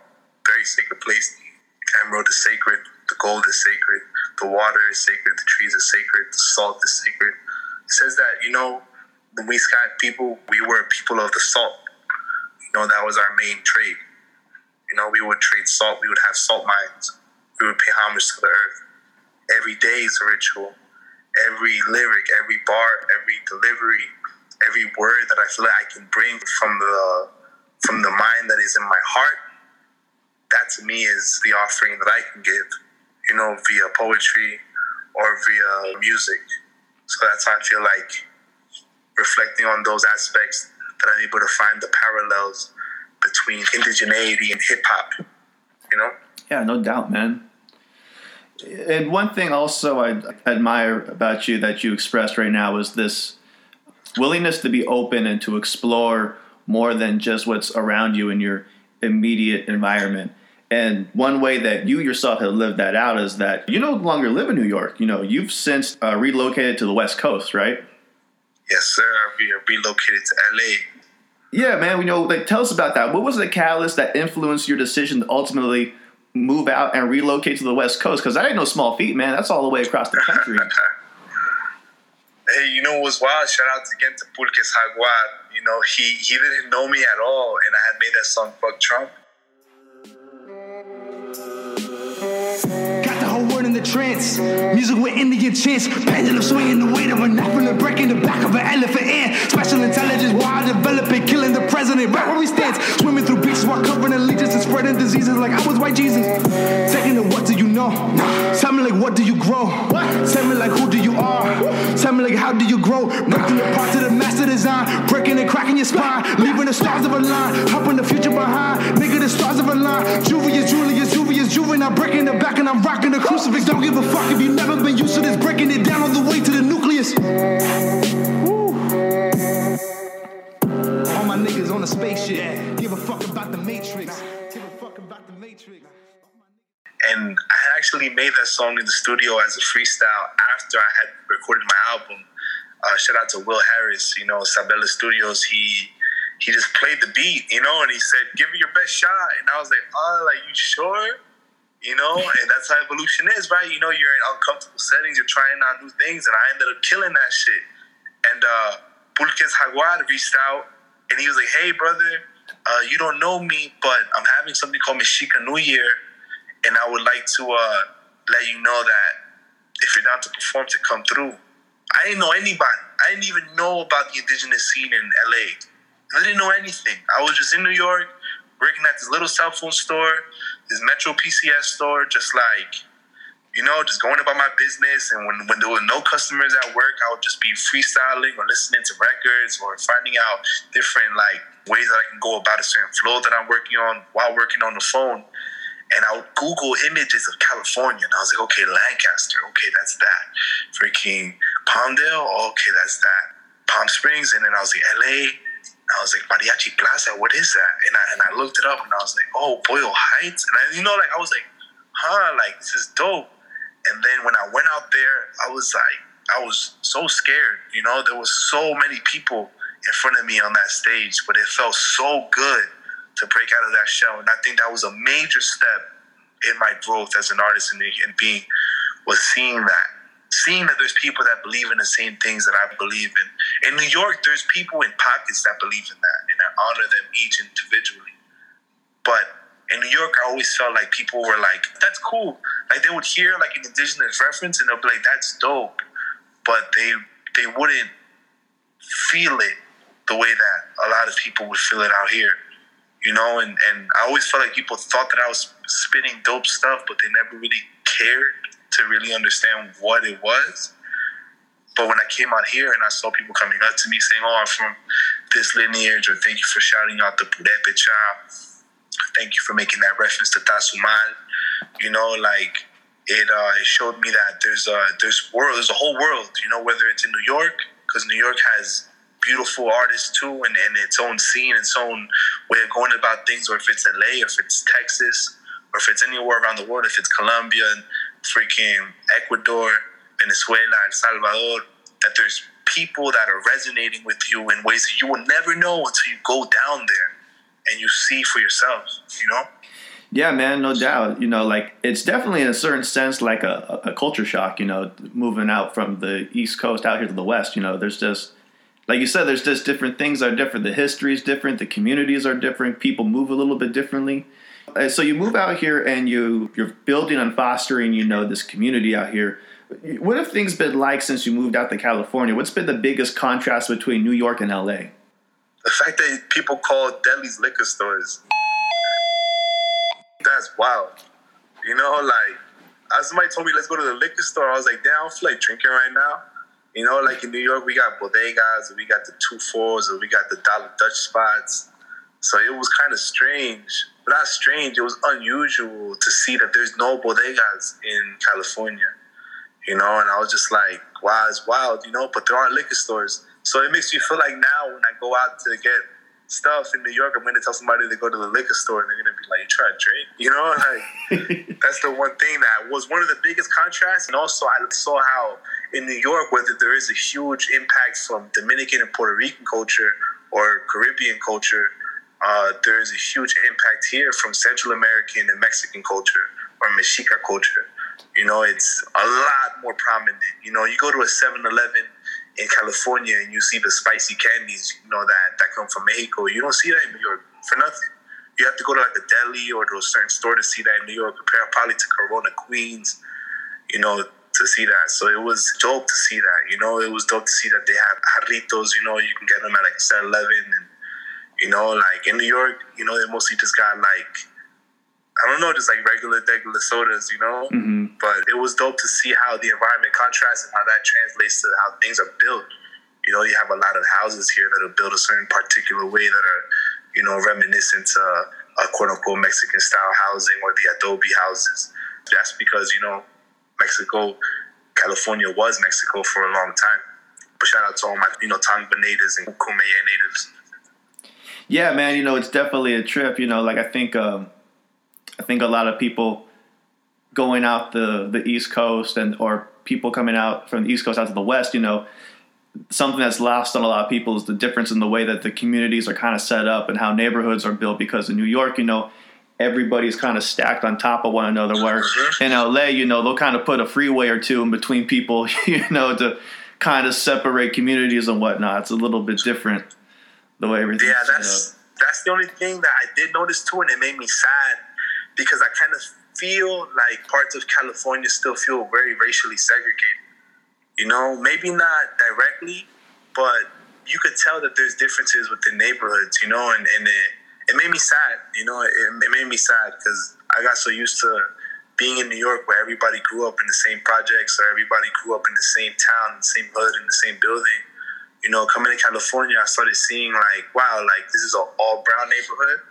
very sacred place. The emerald is sacred, the gold is sacred, the water is sacred, the trees are sacred, the salt is sacred. It says that, you know, the Muisca people, we were people of the salt. You know, that was our main trade. You know, we would trade salt, we would have salt mines, we would pay homage to the earth. Every day is a ritual. Every lyric, every bar, every delivery, every word that I feel like I can bring from the from the mind that is in my heart, that to me is the offering that I can give, you know, via poetry or via music. So that's how I feel like reflecting on those aspects that I'm able to find the parallels between indigeneity and hip hop. You know? Yeah, no doubt, man. And one thing also I admire about you that you expressed right now is this willingness to be open and to explore more than just what's around you in your immediate environment. And one way that you yourself have lived that out is that you no longer live in New York. You know, you've since uh, relocated to the West Coast, right? Yes, sir. We are relocated to LA. Yeah, man. You know, like tell us about that. What was the catalyst that influenced your decision to ultimately move out and relocate to the West Coast? Because that ain't no small feat, man. That's all the way across the country. hey, you know what's wild? Shout out again to Pulques Jaguar. You know, he he didn't know me at all, and I had made that song "Fuck Trump." Trance. Music with Indian chants. Pendulum swinging the weight of an elephant, breaking the back of an elephant ant. Special intelligence while developing, killing the president. Right where we stand. Swimming through beaches while covering allegiance and spreading diseases like I was white Jesus. Taking the what do you know? Tell me like what do you grow? Tell me like who do you are? Tell me like how do you grow? Breaking apart to the master design. Breaking and cracking your spine. Leaving the stars of a line. Hopping the future behind. Nigga, the stars of a line. Julius, Julius, Julius, Juvenile. Breaking the back and I'm rocking the crucifix. Don't give a fuck if you've never been used to this. Breaking it down on the way to the nucleus. Woo. All my niggas on the spaceship. Give a fuck about the matrix. Give a fuck about the matrix. and I had actually made that song in the studio as a freestyle after I had recorded my album. Uh, shout out to Will Harris, you know, Sabella Studios. He he just played the beat, you know, and he said, "Give it your best shot." And I was like, "Oh, like you sure?" You know, and that's how evolution is, right? You know, you're in uncomfortable settings, you're trying out new things, and I ended up killing that shit. And uh, Pulques Jaguar reached out, and he was like, "Hey, brother, uh, you don't know me, but I'm having something called Mexica New Year, and I would like to uh, let you know that if you're down to perform, to come through." I didn't know anybody. I didn't even know about the indigenous scene in LA. I didn't know anything. I was just in New York, working at this little cell phone store, this Metro PCS store, just like, you know, just going about my business. And when, when there were no customers at work, I would just be freestyling or listening to records or finding out different like ways that I can go about a certain flow that I'm working on while working on the phone. And I would Google images of California, and I was like, okay, Lancaster, okay, that's that. Freaking Palmdale, okay, that's that. Palm Springs, and then I was like, LA. I was like, Mariachi Plaza, what is that? And I, and I looked it up and I was like, oh, Boyle Heights. And I, you know, like, I was like, huh, like, this is dope. And then when I went out there, I was like, I was so scared. You know, there was so many people in front of me on that stage, but it felt so good to break out of that shell. And I think that was a major step in my growth as an artist and, and being, was seeing that seeing that there's people that believe in the same things that I believe in. In New York, there's people in pockets that believe in that, and I honor them each individually. But in New York, I always felt like people were like, "That's cool." Like they would hear like an indigenous reference, and they'll be like, "That's dope," but they they wouldn't feel it the way that a lot of people would feel it out here. You know, and, and I always felt like people thought that I was spitting dope stuff, but they never really cared to really understand what it was. But when I came out here and I saw people coming up to me saying, "Oh, I'm from this lineage," or "Thank you for shouting out the Purepecha," "Thank you for making that reference to Tazumal," you know, like it, uh, it showed me that there's a there's world, there's a whole world, you know, whether it's in New York, because New York has beautiful artists too, and, and its own scene, its own way of going about things, or if it's LA, or if it's Texas, or if it's anywhere around the world, if it's Colombia, freaking Ecuador, Venezuela, El Salvador, that there's people that are resonating with you in ways that you will never know until you go down there and you see for yourself, you know? Yeah, man, no doubt. You know, like it's definitely in a certain sense like a, a culture shock, you know, moving out from the East Coast out here to the West. You know, there's just, like you said, there's just different things are different. The history is different, the communities are different, people move a little bit differently. Uh, so you move out here and you you're building and fostering, you know, this community out here. What have things been like since you moved out to California? What's been the biggest contrast between New York and LA? The fact that people call delis liquor stores. That's wild. You know, like as somebody told me, let's go to the liquor store. I was like, damn, I feel like drinking right now. You know, like in New York, we got bodegas, we got the two fours, or we got the dollar Dutch spots. So it was kind of strange but not strange. It was unusual to see that there's no bodegas in California, you know. And I was just like, wow, it's wild, you know. But there are liquor stores, so it makes me feel like now when I go out to get stuff in New York, I'm gonna tell somebody to go to the liquor store, and they're gonna be like, "You try to drink?" You know, like that's the one thing that was one of the biggest contrasts. And also, I saw how in New York, whether there is a huge impact from Dominican and Puerto Rican culture or Caribbean culture uh, there is a huge impact here from Central American and Mexican culture or Mexica culture. You know, it's a lot more prominent. You know, you go to a 7 Eleven in California and you see the spicy candies, you know, that, that come from Mexico. You don't see that in New York for nothing. You have to go to like a deli or to a certain store to see that in New York, compare probably to Corona, Queens, you know, to see that. So it was dope to see that. You know, it was dope to see that they have jarritos, you know, you can get them at like 7 Eleven and you know, like in New York, you know, they mostly just got like I don't know, just like regular regular sodas, you know. Mm-hmm. But it was dope to see how the environment contrasts and how that translates to how things are built. You know, you have a lot of houses here that are built a certain particular way that are, you know, reminiscent to a quote unquote Mexican style housing or the adobe houses. That's because you know, Mexico, California was Mexico for a long time. But shout out to all my, you know, Tongva natives and Kumeyaay natives yeah, man, you know, it's definitely a trip. You know, like I think, um, I think a lot of people going out the the East Coast and or people coming out from the East Coast out to the West, you know, something that's lost on a lot of people is the difference in the way that the communities are kind of set up and how neighborhoods are built. Because in New York, you know, everybody's kind of stacked on top of one another. Where in LA, you know, they'll kind of put a freeway or two in between people, you know, to kind of separate communities and whatnot. It's a little bit different the way everything. Yeah, that's that's the only thing that I did notice too, and it made me sad because I kind of feel like parts of California still feel very racially segregated. You know, maybe not directly, but you could tell that there's differences within neighborhoods. You know, and, and it it made me sad. You know, it, it made me sad because I got so used to being in New York where everybody grew up in the same projects or everybody grew up in the same town, the same hood, in the same building you know, coming to California, I started seeing like, wow, like this is an all brown neighborhood,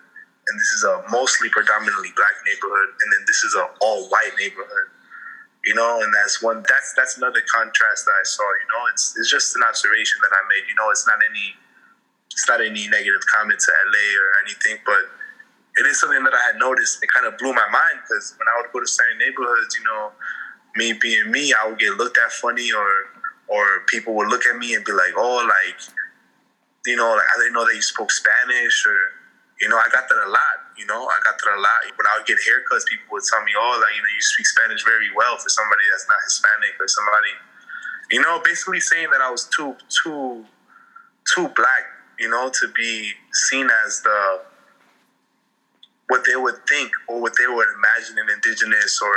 and this is a mostly predominantly black neighborhood, and then this is an all white neighborhood. You know, and that's one. That's that's another contrast that I saw. You know, it's it's just an observation that I made. You know, it's not any it's not any negative comment to LA or anything, but it is something that I had noticed. It kind of blew my mind because when I would go to certain neighborhoods, you know, me being me, I would get looked at funny or or people would look at me and be like, "Oh, like, you know, like I didn't know that you spoke Spanish," or you know, I got that a lot. You know, I got that a lot. When I would get haircuts, people would tell me, "Oh, like you know, you speak Spanish very well for somebody that's not Hispanic or somebody," you know, basically saying that I was too too too black, you know, to be seen as the what they would think or what they would imagine an indigenous or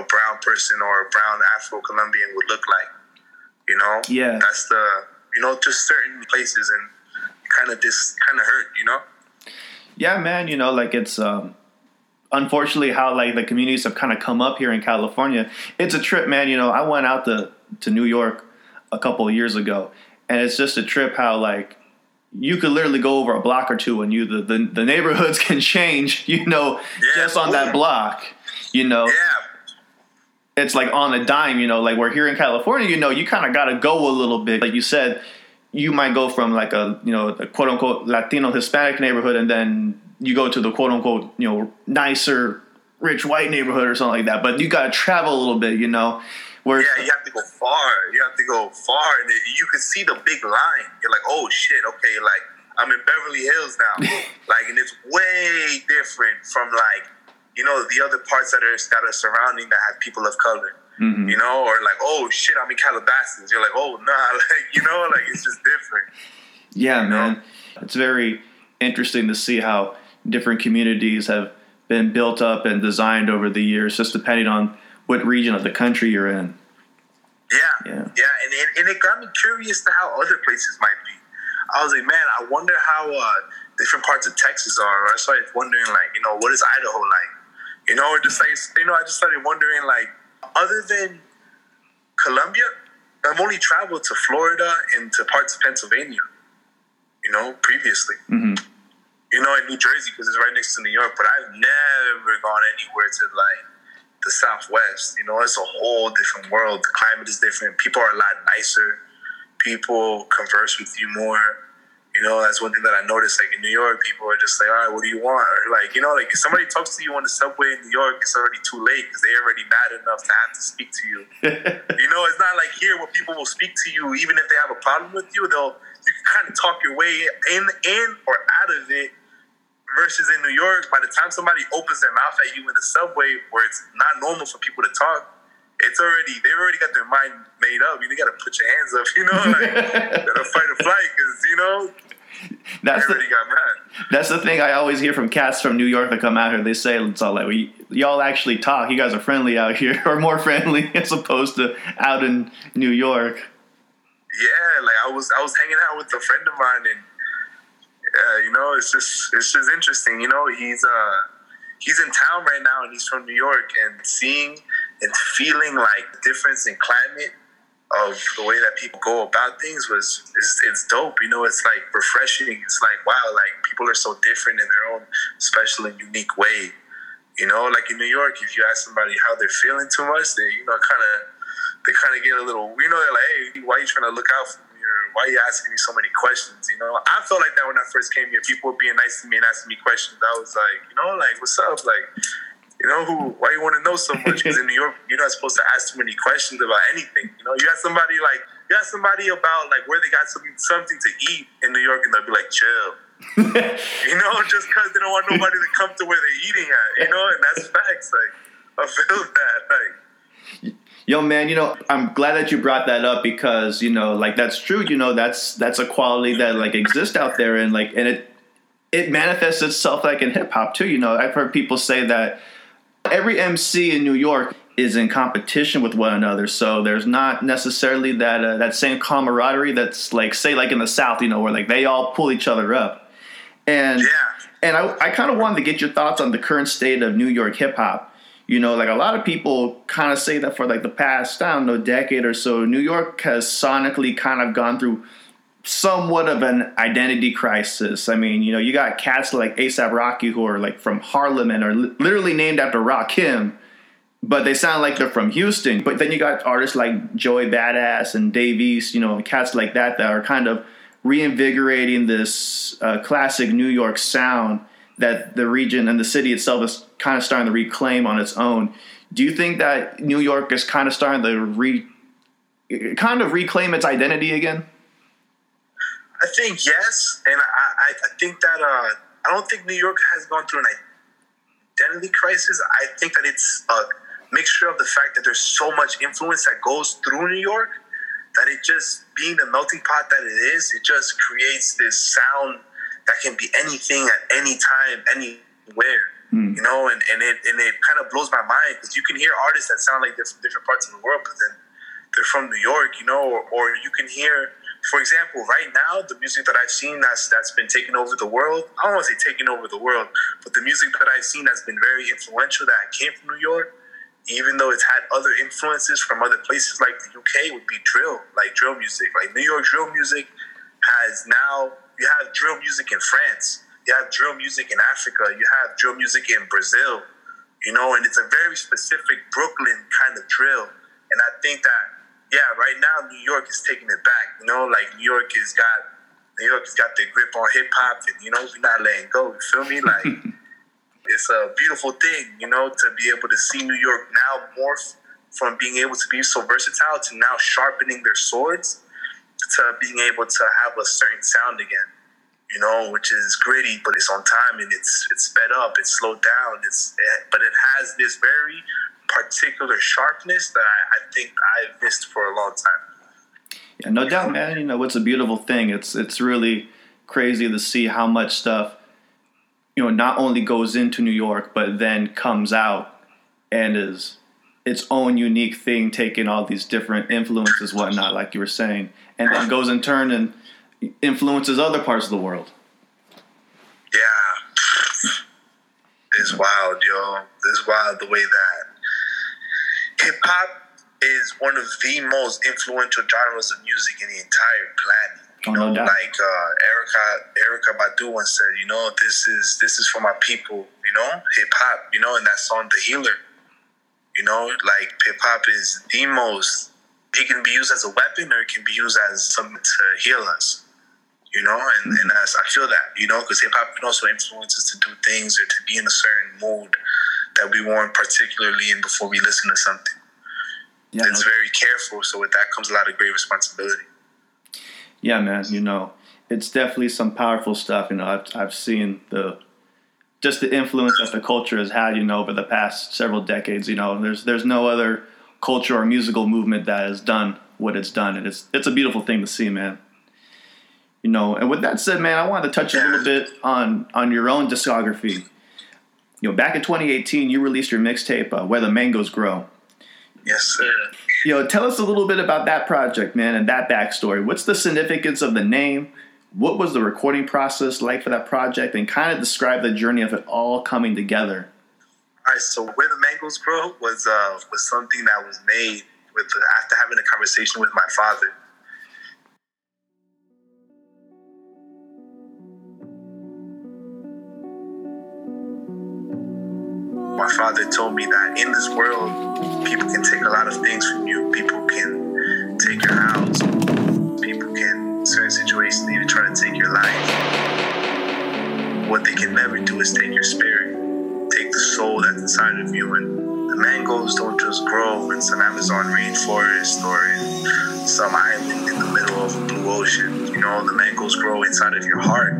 a brown person or a brown Afro Colombian would look like. You know, Yeah. that's the you know just certain places and kind of this kind of hurt. You know, Yeah, man. You know, like it's um, unfortunately how like the communities have kind of come up here in California. It's a trip, man. You know, I went out to to New York a couple of years ago, and it's just a trip how like you could literally go over a block or two, and you the the, the neighborhoods can change. You know, Yeah, just on that block. You know, yeah, it's like on a dime, you know, like we're here in California, you know, you kind of got to go a little bit. Like you said, you might go from like a, you know, a quote unquote Latino Hispanic neighborhood and then you go to the quote unquote, you know, nicer, rich white neighborhood or something like that. But you got to travel a little bit, you know, where yeah. You have to go far. You have to go far, and you can see the big line. You're like, oh shit, okay, like I'm in Beverly Hills now, like, and it's way different from like you know the other parts that are that are surrounding that have people of color. You know, or like, oh shit, I'm in Calabasas. You're like, oh nah, like you know, like it's just different. Yeah, man. It's very interesting to see how different communities have been built up and designed over the years, just depending on what region of the country you're in. Yeah, Yeah. yeah, and, and, and it got me curious to how other places might be. I was like, man, I wonder how uh, different parts of Texas are. I started wondering, like, you know, what is Idaho like? You know, just like, you know, I just started wondering, like, other than Colombia, I've only traveled to Florida and to parts of Pennsylvania. You know, previously. hmm You know, in New Jersey because it's right next to New York, but I've never gone anywhere to like the Southwest. You know, it's a whole different world. The climate is different. People are a lot nicer. People converse with you more. You know, that's one thing that I noticed. Like in New York, people are just like, "All right, what do you want?" Or like, you know, like if somebody talks to you on the subway in New York, it's already too late because they're already mad enough to have to speak to you. You know, it's not like here where people will speak to you even if they have a problem with you. They'll you can kind of talk your way in, in or out of it. Versus in New York, by the time somebody opens their mouth at you in the subway, where it's not normal for people to talk, it's already they've already got their mind made up. You got to put your hands up, you know, like gotta fight or flight because you know That's the, got mad. That's the thing I always hear from cats from New York that come out here. They say it's all like, we, y'all actually talk. You guys are friendly out here, or more friendly as opposed to out in New York. yeah, like I was I was hanging out with a friend of mine, and uh, you know, it's just it's just interesting. You know, he's uh he's in town right now, and he's from New York, and seeing and feeling like the difference in climate of the way that people go about things was is it's dope. You know, it's like refreshing. It's like wow, like people are so different in their own special and unique way. You know, like in New York, if you ask somebody how they're feeling too much, they you know kind of they kind of get a little, you know, they're like, hey, why are you trying to look out for me? Or why are you asking me so many questions? You know, I felt like that when I first came here. People were being nice to me and asking me questions. I was like, you know, like, what's up? Like, you know, who, why you want to know so much? Because in New York, you're not supposed to ask too many questions about anything. You know, you ask somebody like, you ask somebody about like where they got something something to eat in New York, and they'll be like, chill. you know, just because they don't want nobody to come to where they're eating at. You know, and that's facts. Like I feel that. Like Yo, man, you know, I'm glad that you brought that up because you know, like that's true. You know, that's that's a quality that like exists out there, and like, and it it manifests itself like in hip hop too. You know, I've heard people say that every MC in New York is in competition with one another, so there's not necessarily that uh, that same camaraderie that's like say like in the South, you know, where like they all pull each other up, and yeah. and I I kind of wanted to get your thoughts on the current state of New York hip hop you know, like a lot of people kind of say that for like the past, I don't know, decade or so, New York has sonically kind of gone through somewhat of an identity crisis. I mean, you know, you got cats like ASAP Rocky who are like from Harlem and are li- literally named after Rakim, but they sound like they're from Houston. But then you got artists like Joey Badass and Dave East, you know, cats like that that are kind of reinvigorating this uh, classic New York sound that the region and the city itself is kind of starting to reclaim on its own. Do you think that New York is kind of starting to re, kind of reclaim its identity again? I think yes, and I, I think that uh, I don't think New York has gone through an identity crisis. I think that it's a mixture of the fact that there's so much influence that goes through New York that it just being the melting pot that it is, it just creates this sound that can be anything at any time, anywhere. Mm. You know, and, and it and it kind of blows my mind because you can hear artists that sound like they're from different parts of the world, but then they're from New York, you know, or, or you can hear, for example, right now the music that I've seen that's that's been taking over the world. I don't want to say taking over the world, but the music that I've seen that's been very influential that came from New York, even though it's had other influences from other places like the UK, would be drill, like drill music, like New York drill music has now you have drill music in France. You have drill music in Africa. You have drill music in Brazil. You know, and it's a very specific Brooklyn kind of drill. And I think that, yeah, right now New York is taking it back. You know, like New York has got New York has got the grip on hip hop, and you know, we're not letting go. You feel me? Like it's a beautiful thing, you know, to be able to see New York now morph from being able to be so versatile to now sharpening their swords to being able to have a certain sound again. You know, which is gritty, but it's on time and it's it's sped up, it's slowed down. It's it, but it has this very particular sharpness that I, I think I've missed for a long time. Yeah, no doubt, man. You know, it's a beautiful thing. It's it's really crazy to see how much stuff you know not only goes into New York, but then comes out and is its own unique thing, taking all these different influences, whatnot, like you were saying, and then goes in turn and influences other parts of the world. Yeah, it's wild, yo. It's wild the way that hip hop is one of the most influential genres of music in the entire planet. You know, no like uh, Erykah Erykah Badu once said, you know, this is this is for my people. You know, hip hop. You know, in that song, "The Healer." You know, like hip hop is the most. It can be used as a weapon, or it can be used as something to heal us. You know, and, and as I feel that, you know, because hip hop can also influence us to do things or to be in a certain mood that we weren't particularly in before we listen to something. Yeah, it's no. very careful. So with that comes a lot of great responsibility. Yeah, man. You know, it's definitely some powerful stuff. You know, I've I've seen the just the influence that the culture has had, you know, over the past several decades. You know, there's there's no other culture or musical movement that has done what it's done, and it's it's a beautiful thing to see, man. You know, and with that said, man, I wanted to touch a little bit on on your own discography. You know, back in 2018, you released your mixtape, uh, "Where the Mangoes Grow." Yes, sir. You know, tell us a little bit about that project, man, and that backstory. What's the significance of the name? what was the recording process like for that project and kind of describe the journey of it all coming together all right so where the mangoes grow was uh, was something that was made with after having a conversation with my father my father told me that in this world people can take a lot of things from you people can take your house people can certain situations even try to take your life. What they can never do is take your spirit, take the soul that's inside of you, and the mangoes don't just grow in some Amazon rainforest or in some island in the middle of a blue ocean. You know, the mangoes grow inside of your heart.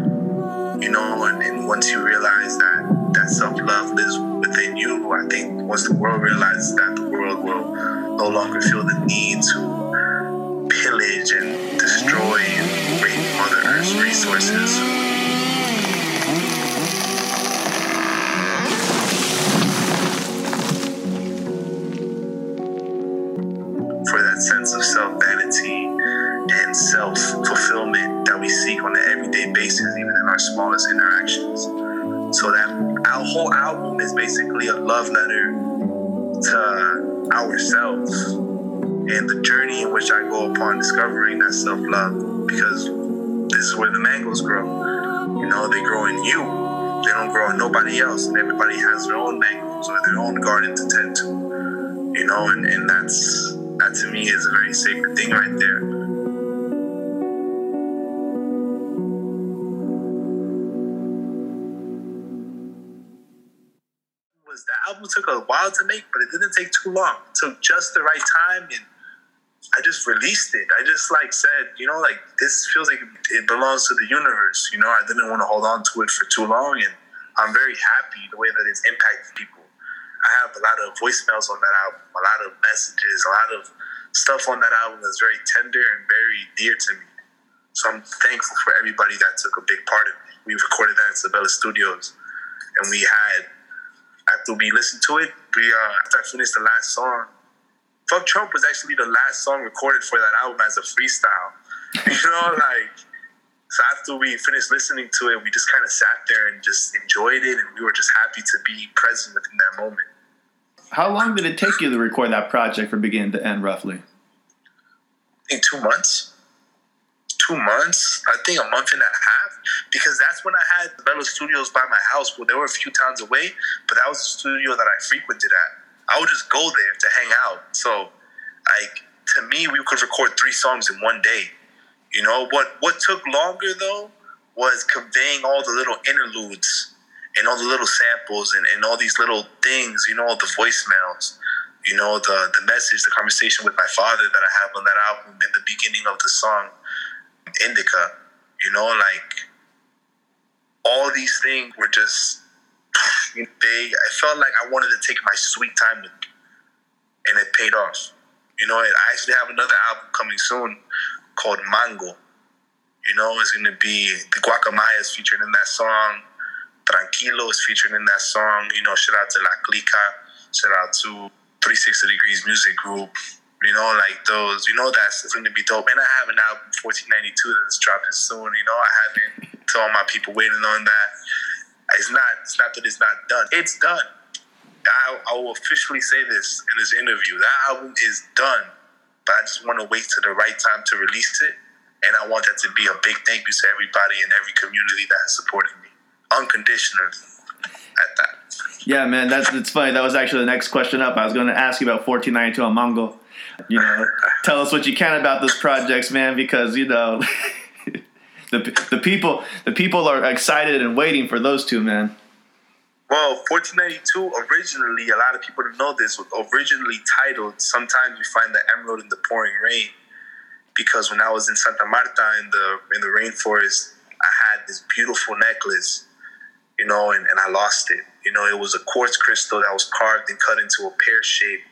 You know, and, and once you realize that that self love lives within you, I think once the world realizes that, the world will no longer feel the need to pillage and destroy and rape Mother Earth's resources. for that sense of self vanity and self fulfillment that we seek on an everyday basis, even in our smallest interactions. So that our whole album is basically a love letter to ourselves and the journey in which I go upon discovering that self love because this is where the mangoes grow. You know, they grow in you. They don't grow in nobody else, and everybody has their own mangoes or their own garden to tend to. You know, and, and that's that to me is a very sacred thing right there. Album took a while to make, but it didn't take too long. It took just the right time, and I just released it. I just like said, you know, like this feels like it belongs to the universe. You know, I didn't want to hold on to it for too long, and I'm very happy the way that it's impacted people. I have a lot of voicemails on that album, a lot of messages, a lot of stuff on that album that's very tender and very dear to me. So I'm thankful for everybody that took a big part of it. We recorded that in Sabella Studios, and we had after we listened to it, we uh, after I finished the last song, "Fuck Trump" was actually the last song recorded for that album as a freestyle. You know, like so after we finished listening to it, we just kind of sat there and just enjoyed it, and we were just happy to be present within that moment. How long did it take you to record that project from beginning to end, roughly? I think two months. Two months. I think a month and a half. Because that's when I had the Bello Studios by my house. Well, they were a few towns away, but that was the studio that I frequented at. I would just go there to hang out. So, like, to me, we could record three songs in one day. You know, what what took longer though was conveying all the little interludes and all the little samples and, and all these little things, you know, all the voicemails, you know, the the message, the conversation with my father that I have on that album in the beginning of the song Indica. You know, like all these things were just they I felt like I wanted to take my sweet time with. And it paid off. You know, and I actually have another album coming soon called Mango. You know, it's gonna be the Guacamaya is featured in that song. Tranquilo is featured in that song. You know, shout out to La Clica, shout out to 360 Degrees Music Group. You know, like those. You know, that's it's gonna be dope. And I have an album 1492 that's dropping soon. You know, I haven't to all my people waiting on that. It's not. It's not that it's not done. It's done. I, I will officially say this in this interview. That album is done, but I just want to wait to the right time to release it. And I want that to be a big thank you to everybody in every community that has supported me unconditionally at that. Yeah, man, that's it's funny. That was actually the next question up. I was going to ask you about 1492 on Mango. You know, tell us what you can about those projects, man, because you know the the people the people are excited and waiting for those two, man. Well, 1492 originally, a lot of people don't know this, was originally titled Sometimes We Find the Emerald in the Pouring Rain. Because when I was in Santa Marta in the in the rainforest, I had this beautiful necklace, you know, and, and I lost it. You know, it was a quartz crystal that was carved and cut into a pear shape,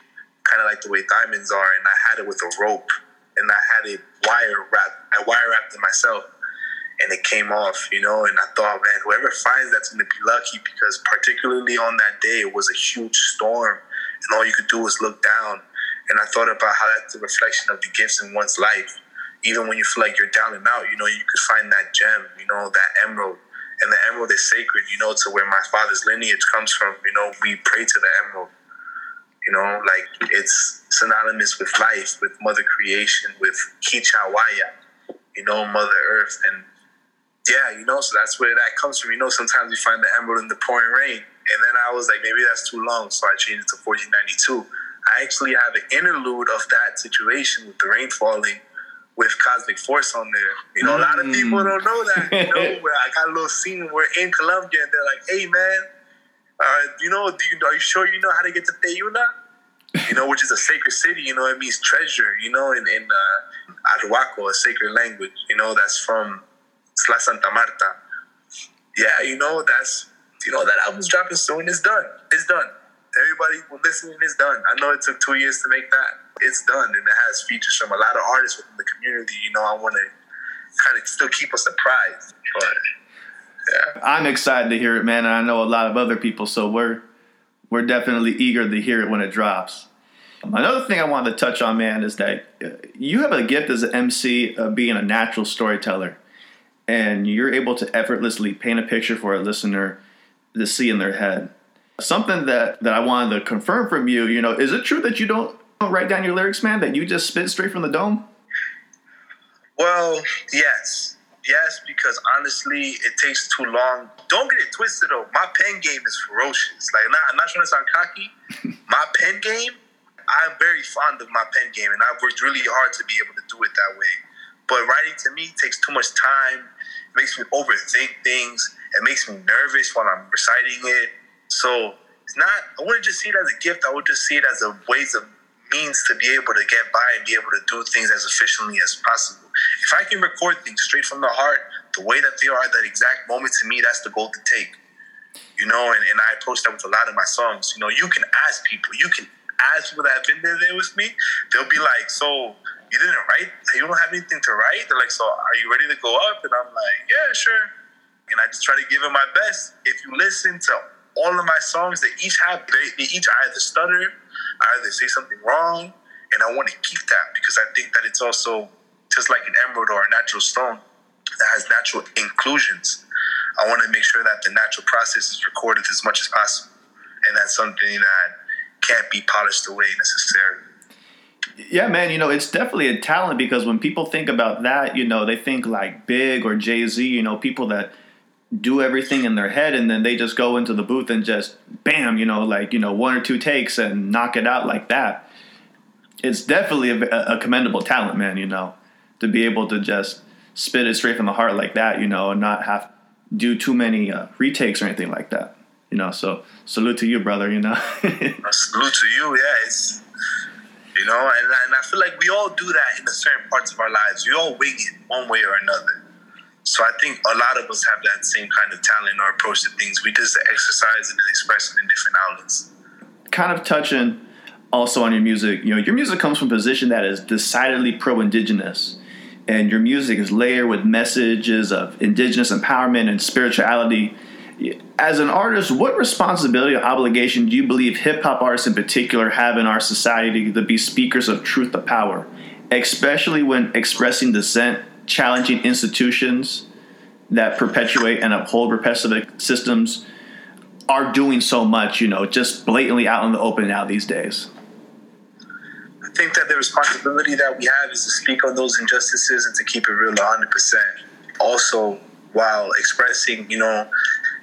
kind of like the way diamonds are, and I had it with a rope, and I had it wire wrapped. I wire wrapped it myself and it came off, you know. And I thought, man, whoever finds that's going to be lucky because, particularly on that day, it was a huge storm, and all you could do was look down. And I thought about how that's a reflection of the gifts in one's life. Even when you feel like you're down and out, you know, you could find that gem, you know, that emerald. And the emerald is sacred, you know, to where my father's lineage comes from. You know, we pray to the emerald. You know, like it's synonymous with life, with Mother Creation, with Kichawaya, you know, Mother Earth. And yeah, you know, so that's where that comes from. You know, sometimes you find the emerald in the pouring rain. And then I was like, maybe that's too long, so I changed it to 1492. I actually have an interlude of that situation with the rain falling with Cosmic Force on there. You know, a lot of people don't know that. You know, where I got a little scene where in Colombia and they're like, hey man, uh, you know, do you are you sure you know how to get to Teyuna? You know, which is a sacred city. You know, it means treasure. You know, in in uh, Arhuaco, a sacred language. You know, that's from La Santa Marta. Yeah, you know, that's you know that album's dropping soon. It's done. It's done. Everybody listening is done. I know it took two years to make that. It's done, and it has features from a lot of artists within the community. You know, I want to kind of still keep us surprised, but yeah. I'm excited to hear it, man, and I know a lot of other people, so we're we're definitely eager to hear it when it drops. Another thing I wanted to touch on, man, is that uh, you have a gift as an MC of being a natural storyteller, and you're able to effortlessly paint a picture for a listener to see in their head. Something that that I wanted to confirm from you, you know, is it true that you don't write down your lyrics, man? That you just spit straight from the dome? Well, yes. Yes, because honestly, it takes too long. Don't get it twisted though. My pen game is ferocious. Like, not, I'm not trying to sound cocky. my pen game, I'm very fond of my pen game, and I've worked really hard to be able to do it that way. But writing to me takes too much time. It makes me overthink things. It makes me nervous while I'm reciting it. So it's not. I wouldn't just see it as a gift. I would just see it as a ways of means to be able to get by and be able to do things as efficiently as possible. If I can record things straight from the heart, the way that they are at that exact moment, to me, that's the goal to take. You know, and, and I approach that with a lot of my songs. You know, you can ask people, you can ask people that have been there, there with me, they'll be like, So you didn't write? You don't have anything to write? They're like, So are you ready to go up? And I'm like, Yeah, sure. And I just try to give it my best. If you listen to all of my songs, they each have, they, they each either stutter, either say something wrong, and I want to keep that because I think that it's also just like an emerald or a natural stone that has natural inclusions. I want to make sure that the natural process is recorded as much as possible, and that's something that can't be polished away necessarily. Yeah, man, you know, it's definitely a talent because when people think about that, you know, they think like Big or Jay Z, you know, people that do everything in their head and then they just go into the booth and just bam, you know, like, you know, one or two takes and knock it out like that. It's definitely a, a commendable talent, man, you know, to be able to just spit it straight from the heart like that, you know, and not have do too many uh, retakes or anything like that, you know. So salute to you, brother. You know. salute to you. Yeah, it's you know, and, and I feel like we all do that in a certain parts of our lives. We all wing it one way or another. So I think a lot of us have that same kind of talent or approach to things. We just exercise and express it in different outlets. Kind of touching also on your music, you know, your music comes from a position that is decidedly pro-indigenous, and your music is layered with messages of indigenous empowerment and spirituality. As an artist, what responsibility or obligation do you believe hip hop artists in particular have in our society to be speakers of truth to power, especially when expressing dissent challenging institutions that perpetuate and uphold repressive systems are doing so much, you know, just blatantly out in the open now these days? Think that the responsibility that we have is to speak on those injustices and to keep it real 100%. Also, while expressing, you know,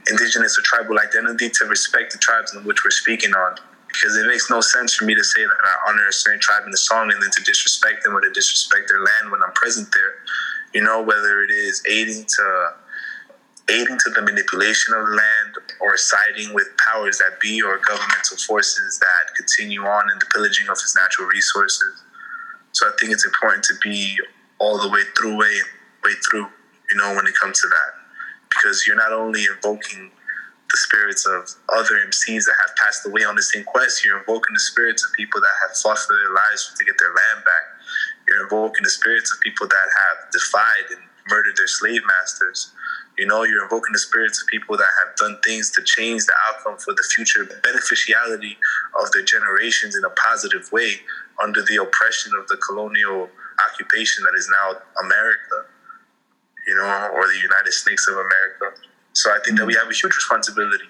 indigenous or tribal identity, to respect the tribes in which we're speaking on. Because it makes no sense for me to say that I honor a certain tribe in the song and then to disrespect them or to disrespect their land when I'm present there you know, whether it is aiding to aiding to the manipulation of the land or siding with powers that be or governmental forces that continue on in the pillaging of its natural resources. So I think it's important to be all the way through way way through, you know, when it comes to that. Because you're not only invoking the spirits of other MCs that have passed away on the same quest, you're invoking the spirits of people that have fought for their lives to get their land back you're invoking the spirits of people that have defied and murdered their slave masters. You know, you're invoking the spirits of people that have done things to change the outcome for the future beneficiality of their generations in a positive way under the oppression of the colonial occupation that is now America, you know, or the United States of America. So I think that we mm-hmm. have a huge responsibility.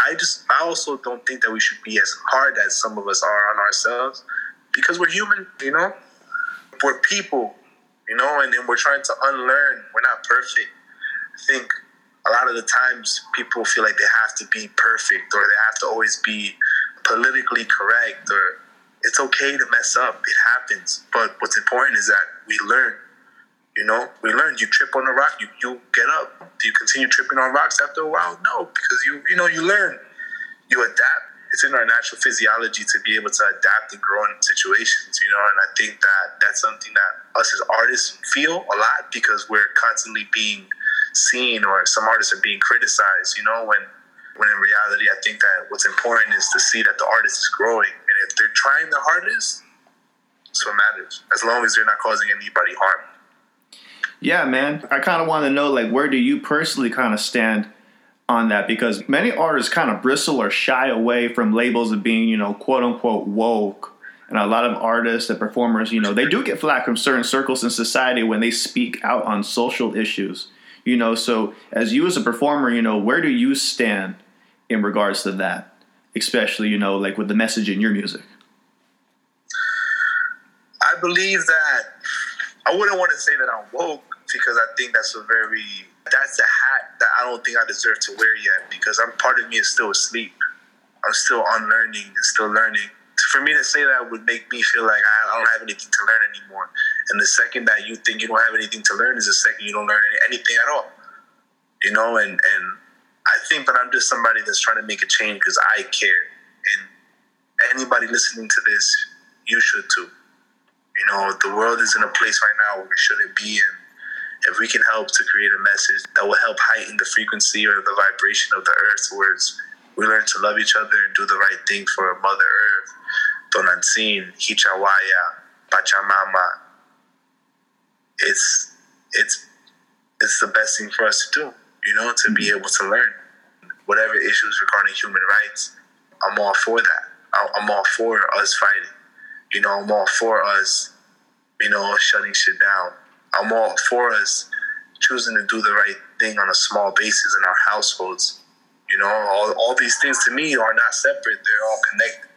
I just, I also don't think that we should be as hard as some of us are on ourselves because we're human, you know? we're people, you know, and then we're trying to unlearn. We're not perfect. I think a lot of the times people feel like they have to be perfect or they have to always be politically correct or it's okay to mess up. It happens. But what's important is that we learn. You know, we learn. You trip on a rock, you you get up. Do you continue tripping on rocks after a while? No, because you you know you learn. you adapt. It's in our natural physiology to be able to adapt and grow in situations, you know. And I think that that's something that us as artists feel a lot because we're constantly being seen, or some artists are being criticized, you know. When when in reality, I think that what's important is to see that the artist is growing, and if they're trying their hardest, that's what matters. As long as they're not causing anybody harm. Yeah, man. I kind of want to know, like, where do you personally kind of stand on that? Because many artists kind of bristle or shy away from labels of being, you know, quote unquote woke. And a lot of artists and performers, you know, they do get flack from certain circles in society when they speak out on social issues. You know, so as you as a performer, you know, where do you stand in regards to that? Especially, you know, like with the message in your music. I believe that I wouldn't want to say that I'm woke because I think that's a very that's a hat that I don't think I deserve to wear yet because I'm part of me is still asleep. I'm still unlearning and still learning. For me to say that would make me feel like I, don't have anything to learn anymore. And the second that you think you don't have anything to learn is the second you don't learn anything at all. You know, and and I think that I'm just somebody that's trying to make a change because I care. And anybody listening to this, you should too. You know, the world is in a place right now where we shouldn't be in. If we can help to create a message that will help heighten the frequency or the vibration of the earth towards we learn to love each other and do the right thing for Mother Earth, Tonantzin, Hichawaya, Pachamama. It's it's it's the best thing for us to do, you know, to be able to learn. Whatever issues regarding human rights, I'm all for that. I'm all for us fighting you know, I'm all for us, you know, shutting shit down. I'm all for us choosing to do the right thing on a small basis in our households. You know, all, all these things to me are not separate, they're all connected.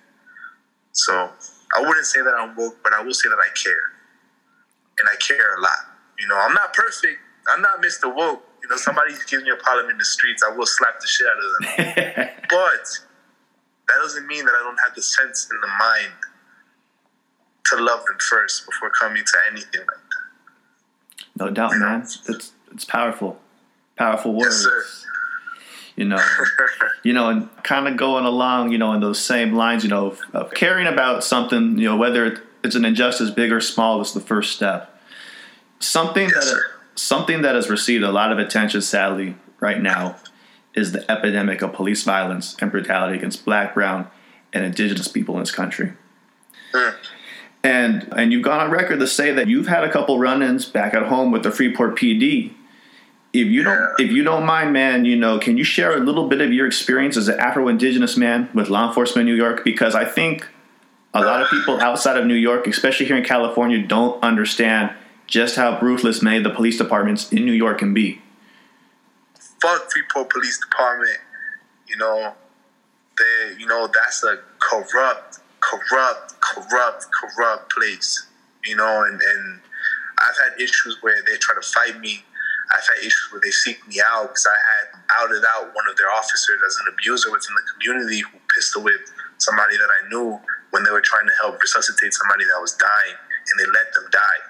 So I wouldn't say that I'm woke, but I will say that I care. And I care a lot. You know, I'm not perfect. I'm not Mr. Woke. You know, somebody gives me a problem in the streets, I will slap the shit out of them. but that doesn't mean that I don't have the sense in the mind to love them first before coming to anything like that. No doubt, man. It's it's powerful, powerful words. Yes, you know, you know, and kind of going along, you know, in those same lines, you know, of, of caring about something, you know, whether it's an injustice, big or small, is the first step. Something yes, that sir. something that has received a lot of attention, sadly, right now, is the epidemic of police violence and brutality against Black, Brown, and Indigenous people in this country. Mm. And and you've gone on record to say that you've had a couple run-ins back at home with the Freeport PD. If you don't if you don't mind, man, you know, can you share a little bit of your experience as an Afro-Indigenous man with law enforcement in New York? Because I think a lot of people outside of New York, especially here in California, don't understand just how ruthless many of the police departments in New York can be. Fuck Freeport Police Department. You know, they you know that's a corrupt corrupt, corrupt, corrupt place. You know, and, and I've had issues where they try to fight me. I've had issues where they seek me out because I had outed out one of their officers as an abuser within the community who pistol whipped somebody that I knew when they were trying to help resuscitate somebody that was dying, and they let them die.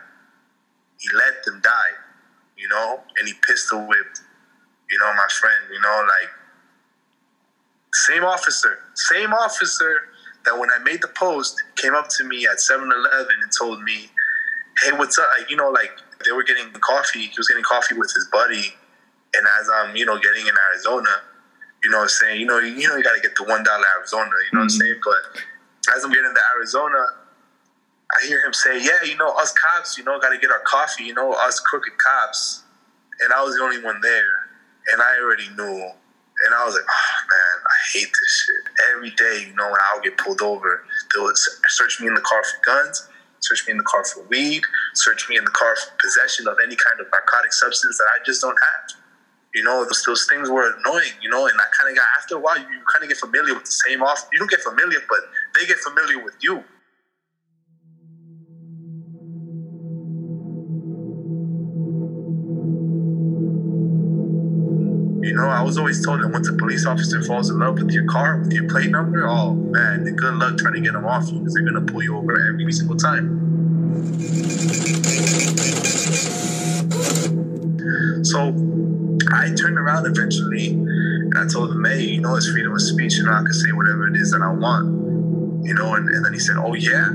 He let them die, you know, and he pistol whipped, you know, my friend, you know, like same officer, same officer that when I made the post, came up to me at 7-Eleven and told me, "Hey, what's up?" Like, you know, like they were getting coffee. He was getting coffee with his buddy, and as I'm, you know, getting in Arizona, you know, saying, you know, you know, you got to get the one dollar Arizona. You know mm-hmm. what I'm mm-hmm. saying? But as I'm getting to Arizona, I hear him say, "Yeah, you know, us cops, you know, got to get our coffee. You know, us crooked cops." And I was the only one there, and I already knew and I was like, oh man, I hate this shit. Every day, you know, when I would get pulled over, they would search me in the car for guns, search me in the car for weed, search me in the car for possession of any kind of narcotic substance that I just don't have. You know, those, those things were annoying, you know, and I kind of got, after a while, you, you kind of get familiar with the same off. You don't get familiar, but they get familiar with you. You know, I was always told that once a police officer falls in love with your car, with your plate number, oh man, good luck trying to get them off you because they're gonna pull you over every single time. So I turned around eventually and I told him, hey, you know, it's freedom of speech. You know, I can say whatever it is that I want. You know, and, and then he said, oh, yeah.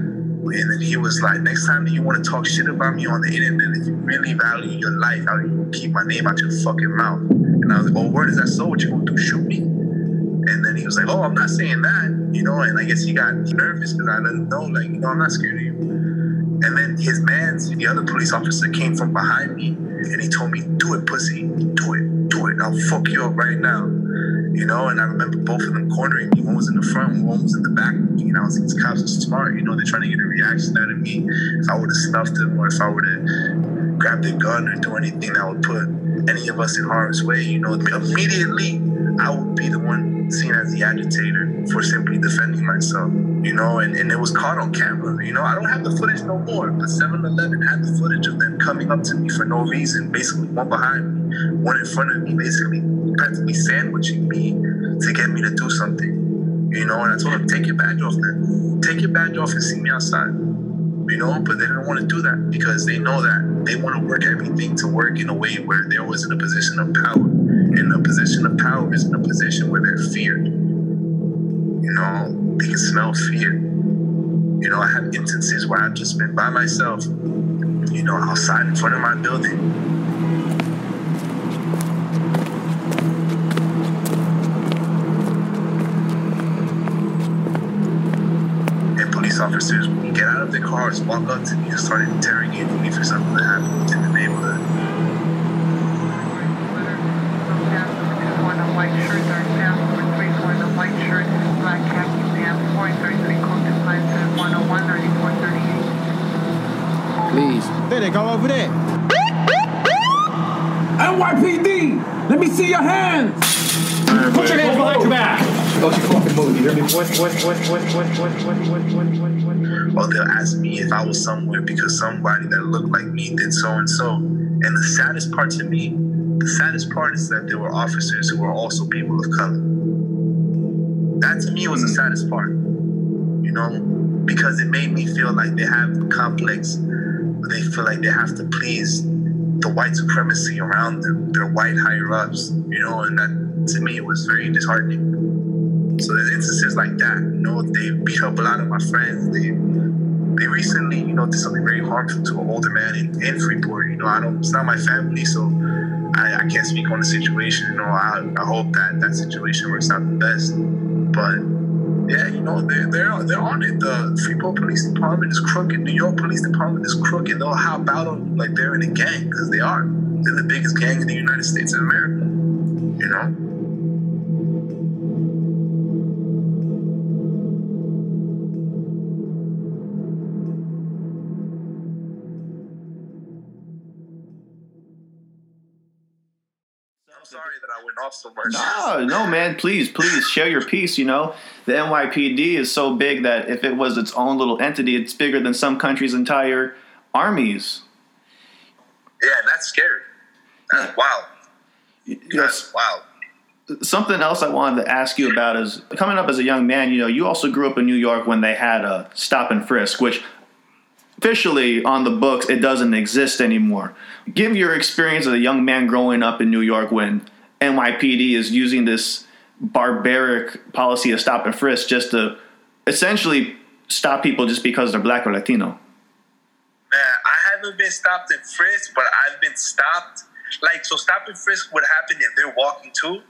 And then he was like, next time you want to talk shit about me on the internet, if you really value your life, you keep my name out your fucking mouth. And I was like, oh, where is that so? What you gonna do? Shoot me? And then he was like, oh, I'm not saying that, you know. And I guess he got nervous because I him know, like, you know, I'm not scared of you. And then his man, the other police officer, came from behind me and he told me, do it, pussy, do it, do it. I'll fuck you up right now. You know, and I remember both of them cornering me. One was in the front, one was in the back. You know, I was these cops are smart. You know, they're trying to get a reaction out of me. If I would have snuffed him or if I would have grabbed a gun or do anything that would put any of us in harm's way, you know, immediately I would be the one seen as the agitator for simply defending myself, you know, and, and it was caught on camera. You know, I don't have the footage no more, but 7 Eleven had the footage of them coming up to me for no reason, basically one behind me, one in front of me, basically practically sandwiching me to get me to do something. You know, and I told him, take your badge off then. Take your badge off and see me outside. You know, but they didn't want to do that because they know that they want to work everything to work in a way where they're always in a position of power. And a position of power is in a position where they're feared. You know, they can smell fear. You know, I have instances where I've just been by myself, you know, outside in front of my building, would get out of their cars, walk up to me, and start interrogating me for something that happened within the neighborhood. One a white shirt, dark pants, number three, one a white shirt, black cap, pants, four thirty-three, Colton Pines, one oh one, thirty-four, thirty-eight. Please. There they go over there. NYPD, let me see your hands. Put your hands behind your back. Don't you fucking move, you hear me? Voice, voice, voice, voice, voice, voice, voice, voice, voice, voice, voice. Or they'll ask me if I was somewhere because somebody that looked like me did so and so. And the saddest part to me, the saddest part is that there were officers who were also people of color. That to me was the saddest part. You know, because it made me feel like they have a complex where they feel like they have to please the white supremacy around them, their white higher ups, you know, and that to me was very disheartening. So there's instances like that, you know, they beat up a lot of my friends. They they recently, you know, did something very harmful to an older man in, in Freeport. You know, I don't it's not my family, so I, I can't speak on the situation. You know, I, I hope that that situation works out the best. But yeah, you know, they're they're they're on it. The Freeport Police Department is crooked. New York Police Department is crooked. They'll hop out on like they're in a gang because they are. They're the biggest gang in the United States of America. You know. Off. No, no, man. Please, please share your piece. You know, the NYPD is so big that if it was its own little entity, it's bigger than some countries' entire armies. Yeah, that's scary. That's wild. Yes. That's wild. Something else I wanted to ask you about is coming up as a young man. You know, you also grew up in New York when they had a stop and frisk, which officially on the books it doesn't exist anymore. Give your experience as a young man growing up in New York when NYPD is using this barbaric policy of stop and frisk just to essentially stop people just because they're black or Latino. Man, I haven't been stopped and frisked, but I've been stopped. Like, so stop and frisk would happen if they're walking too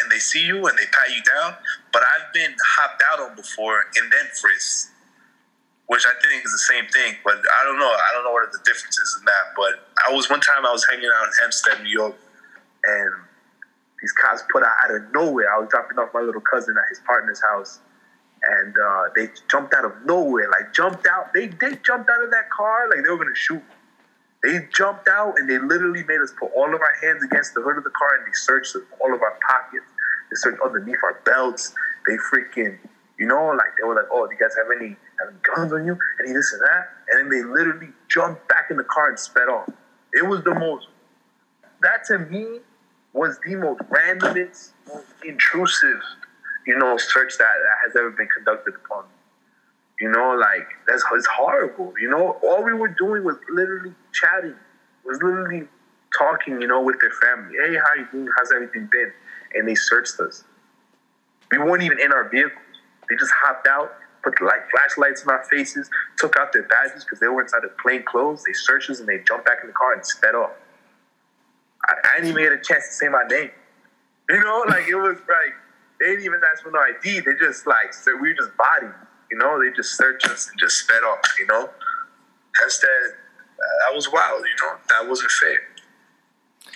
and they see you and they pat you down. But I've been hopped out on before and then frisked, which I think is the same thing. But I don't know. I don't know what the differences in that. But I was one time I was hanging out in Hempstead, New York, and these cops put out out of nowhere. I was dropping off my little cousin at his partner's house, and uh, they jumped out of nowhere, like jumped out. They they jumped out of that car like they were gonna shoot. They jumped out and they literally made us put all of our hands against the hood of the car and they searched all of our pockets. They searched underneath our belts. They freaking, you know, like they were like, "Oh, do you guys have any, have any guns on you?" Any this and that. And then they literally jumped back in the car and sped off. It was the most. That to me was the most randomest, most intrusive, you know, search that, that has ever been conducted upon me. You know, like that's it's horrible. You know, all we were doing was literally chatting. Was literally talking, you know, with their family. Hey, how you doing? How's everything been? And they searched us. We weren't even in our vehicles. They just hopped out, put the light flashlights in our faces, took out their badges because they were inside of plain clothes. They searched us and they jumped back in the car and sped off. I, I didn't even get a chance to say my name. You know, like it was like they didn't even ask for no ID. They just like so we were just bodied. You know, they just searched us and just sped off. You know, that's that. That was wild. You know, that wasn't fair.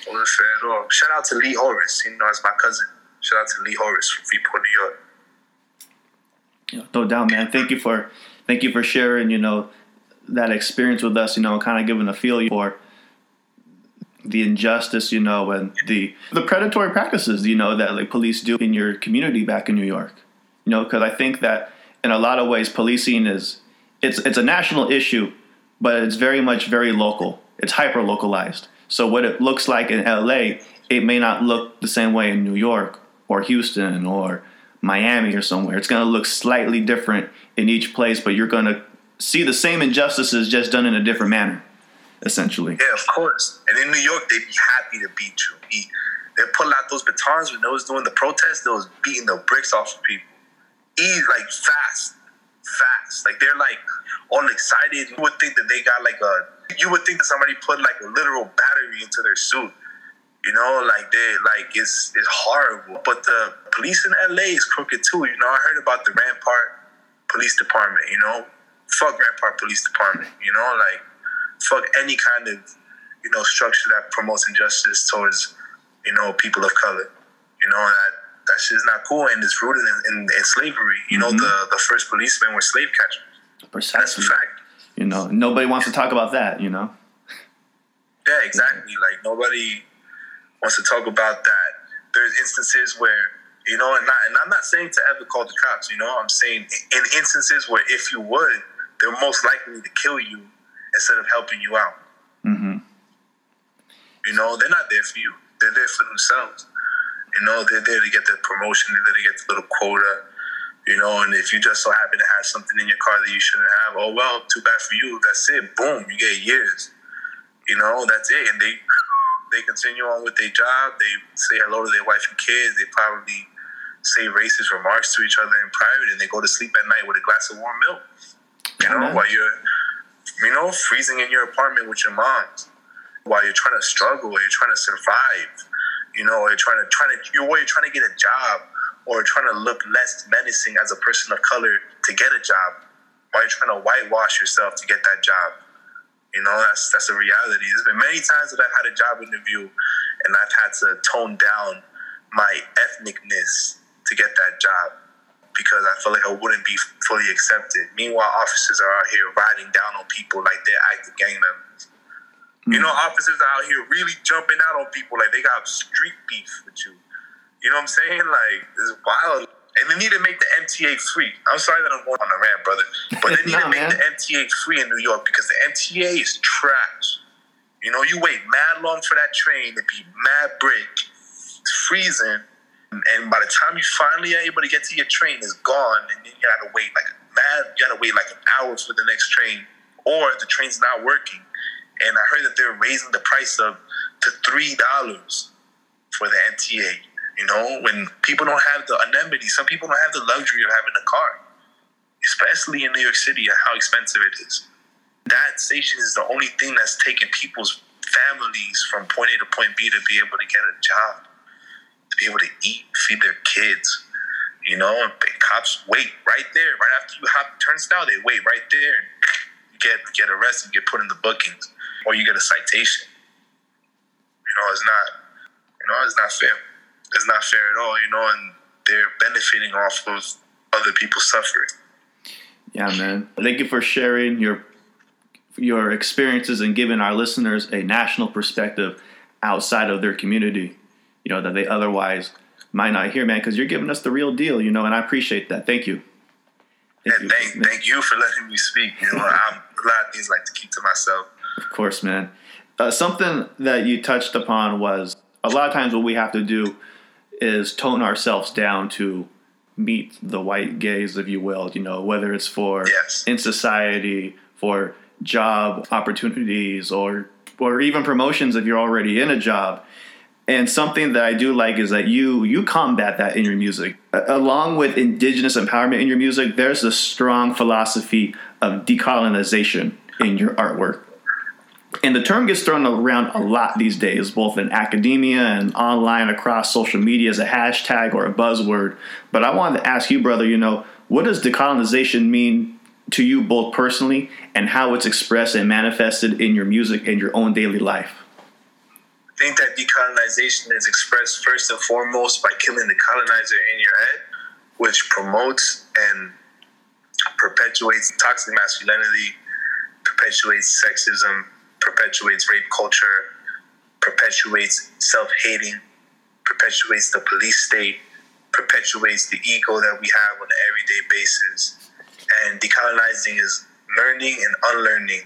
Wasn't fair at all. Shout out to Lee Horace. You know, that's my cousin. Shout out to Lee Horace from Freeport, New York. No doubt, man. Thank you for thank you for sharing. You know that experience with us. You know, kind of giving a feel for the injustice, you know, and the the predatory practices, you know, that like police do in your community back in New York. You know, because I think that in a lot of ways, policing is it's it's a national issue, but it's very much very local. It's hyper localized. So what it looks like in LA, it may not look the same way in New York or Houston or Miami or somewhere. It's going to look slightly different in each place, but you're going to see the same injustices just done in a different manner essentially. Yeah, of course. And in New York, they'd be happy to beat you. He, they pull out those batons when they was doing the protest. They was beating the bricks off of people. Easy, like fast, fast. Like they're like all excited. You would think that they got like a. You would think that somebody put like a literal battery into their suit. You know, like they like it's it's horrible. But the police in LA is crooked too. You know, I heard about the Rampart Police Department. You know, fuck Rampart Police Department. You know, like fuck any kind of you know structure that promotes injustice towards you know people of color. You know that that shit's not cool and it's rooted in, in, in slavery. You know Mhm. the the first policemen were slave catchers. Precisely. That's a fact. You know, nobody wants to talk about that. You know. Yeah, exactly. Like nobody wants to talk about that. There's instances where you know, and, not, and I'm not saying to ever call the cops. You know, I'm saying in instances where if you would, they're most likely to kill you instead of helping you out. Mm-hmm. You know, they're not there for you. They're there for themselves. You know, they're there to get the promotion. They're there to get the little quota. You know, and if you just so happen to have something in your car that you shouldn't have, oh well, too bad for you. That's it. Boom, you get years. You know, that's it. And they they continue on with their job. They say hello to their wife and kids. They probably say racist remarks to each other in private, and they go to sleep at night with a glass of warm milk. You know, while you're, you know, freezing in your apartment with your moms, while you're trying to struggle, you're trying to survive. You know, you're trying to trying to you're, you're trying to get a job, or trying to look less menacing as a person of color to get a job, while you're trying to whitewash yourself to get that job. You know, that's that's a reality. There's been many times that I've had a job interview and I've had to tone down my ethnicness to get that job because I feel like I wouldn't be fully accepted. Meanwhile, officers are out here riding down on people like they're active gang members. You know, mm. officers are out here really jumping out on people like they got street beef with you. You know what I'm saying? Like, it's wild. And they need to make the MTA free. I'm sorry that I'm going on a rant, brother. But they need to make man. the MTA free in New York because the MTA is trash. You know, you wait mad long for that train to be mad break. It's freezing. And by the time you finally are able to get to your train, it's gone. And you gotta wait like mad, you gotta wait like an hour for the next train. Or the train's not working. And I heard that they're raising the price up to three dollars for the MTA. You know, when people don't have the anonymity, some people don't have the luxury of having a car, especially in New York City, and how expensive it is. That station is the only thing that's taking people's families from point A to point B to be able to get a job, to be able to eat, feed their kids. You know, and cops wait right there, right after you hop turnstile, they wait right there, and get get arrested, get put in the bookings, or you get a citation. You know, it's not, you know, it's not fair. It's not fair at all. You know, and they're benefiting off of other people's suffering. Yeah, man. Thank you for sharing your your experiences and giving our listeners a national perspective outside of their community. You know that they otherwise might not hear, man. Because you're giving us the real deal. You know, and I appreciate that. Thank you. Thank and thank, thank you for letting me speak. You know, I'm a lot of things like to keep to myself. Of course, man. Uh, something that you touched upon was a lot of times what we have to do is tone ourselves down to meet the white gaze, if you will. You know, whether it's for in society, for job opportunities, or or even promotions if you're already in a job. And something that I do like is that you you combat that in your music. Along with indigenous empowerment in your music, there's a strong philosophy of decolonization in your artwork. And the term gets thrown around a lot these days, both in academia and online across social media as a hashtag or a buzzword. But I wanted to ask you, brother, you know, what does decolonization mean to you both personally and how it's expressed and manifested in your music and your own daily life? Think that decolonization is expressed first and foremost by killing the colonizer in your head, which promotes and perpetuates toxic masculinity, perpetuates sexism, perpetuates rape culture, perpetuates self hating, perpetuates the police state, perpetuates the ego that we have on an everyday basis. And decolonizing is learning and unlearning.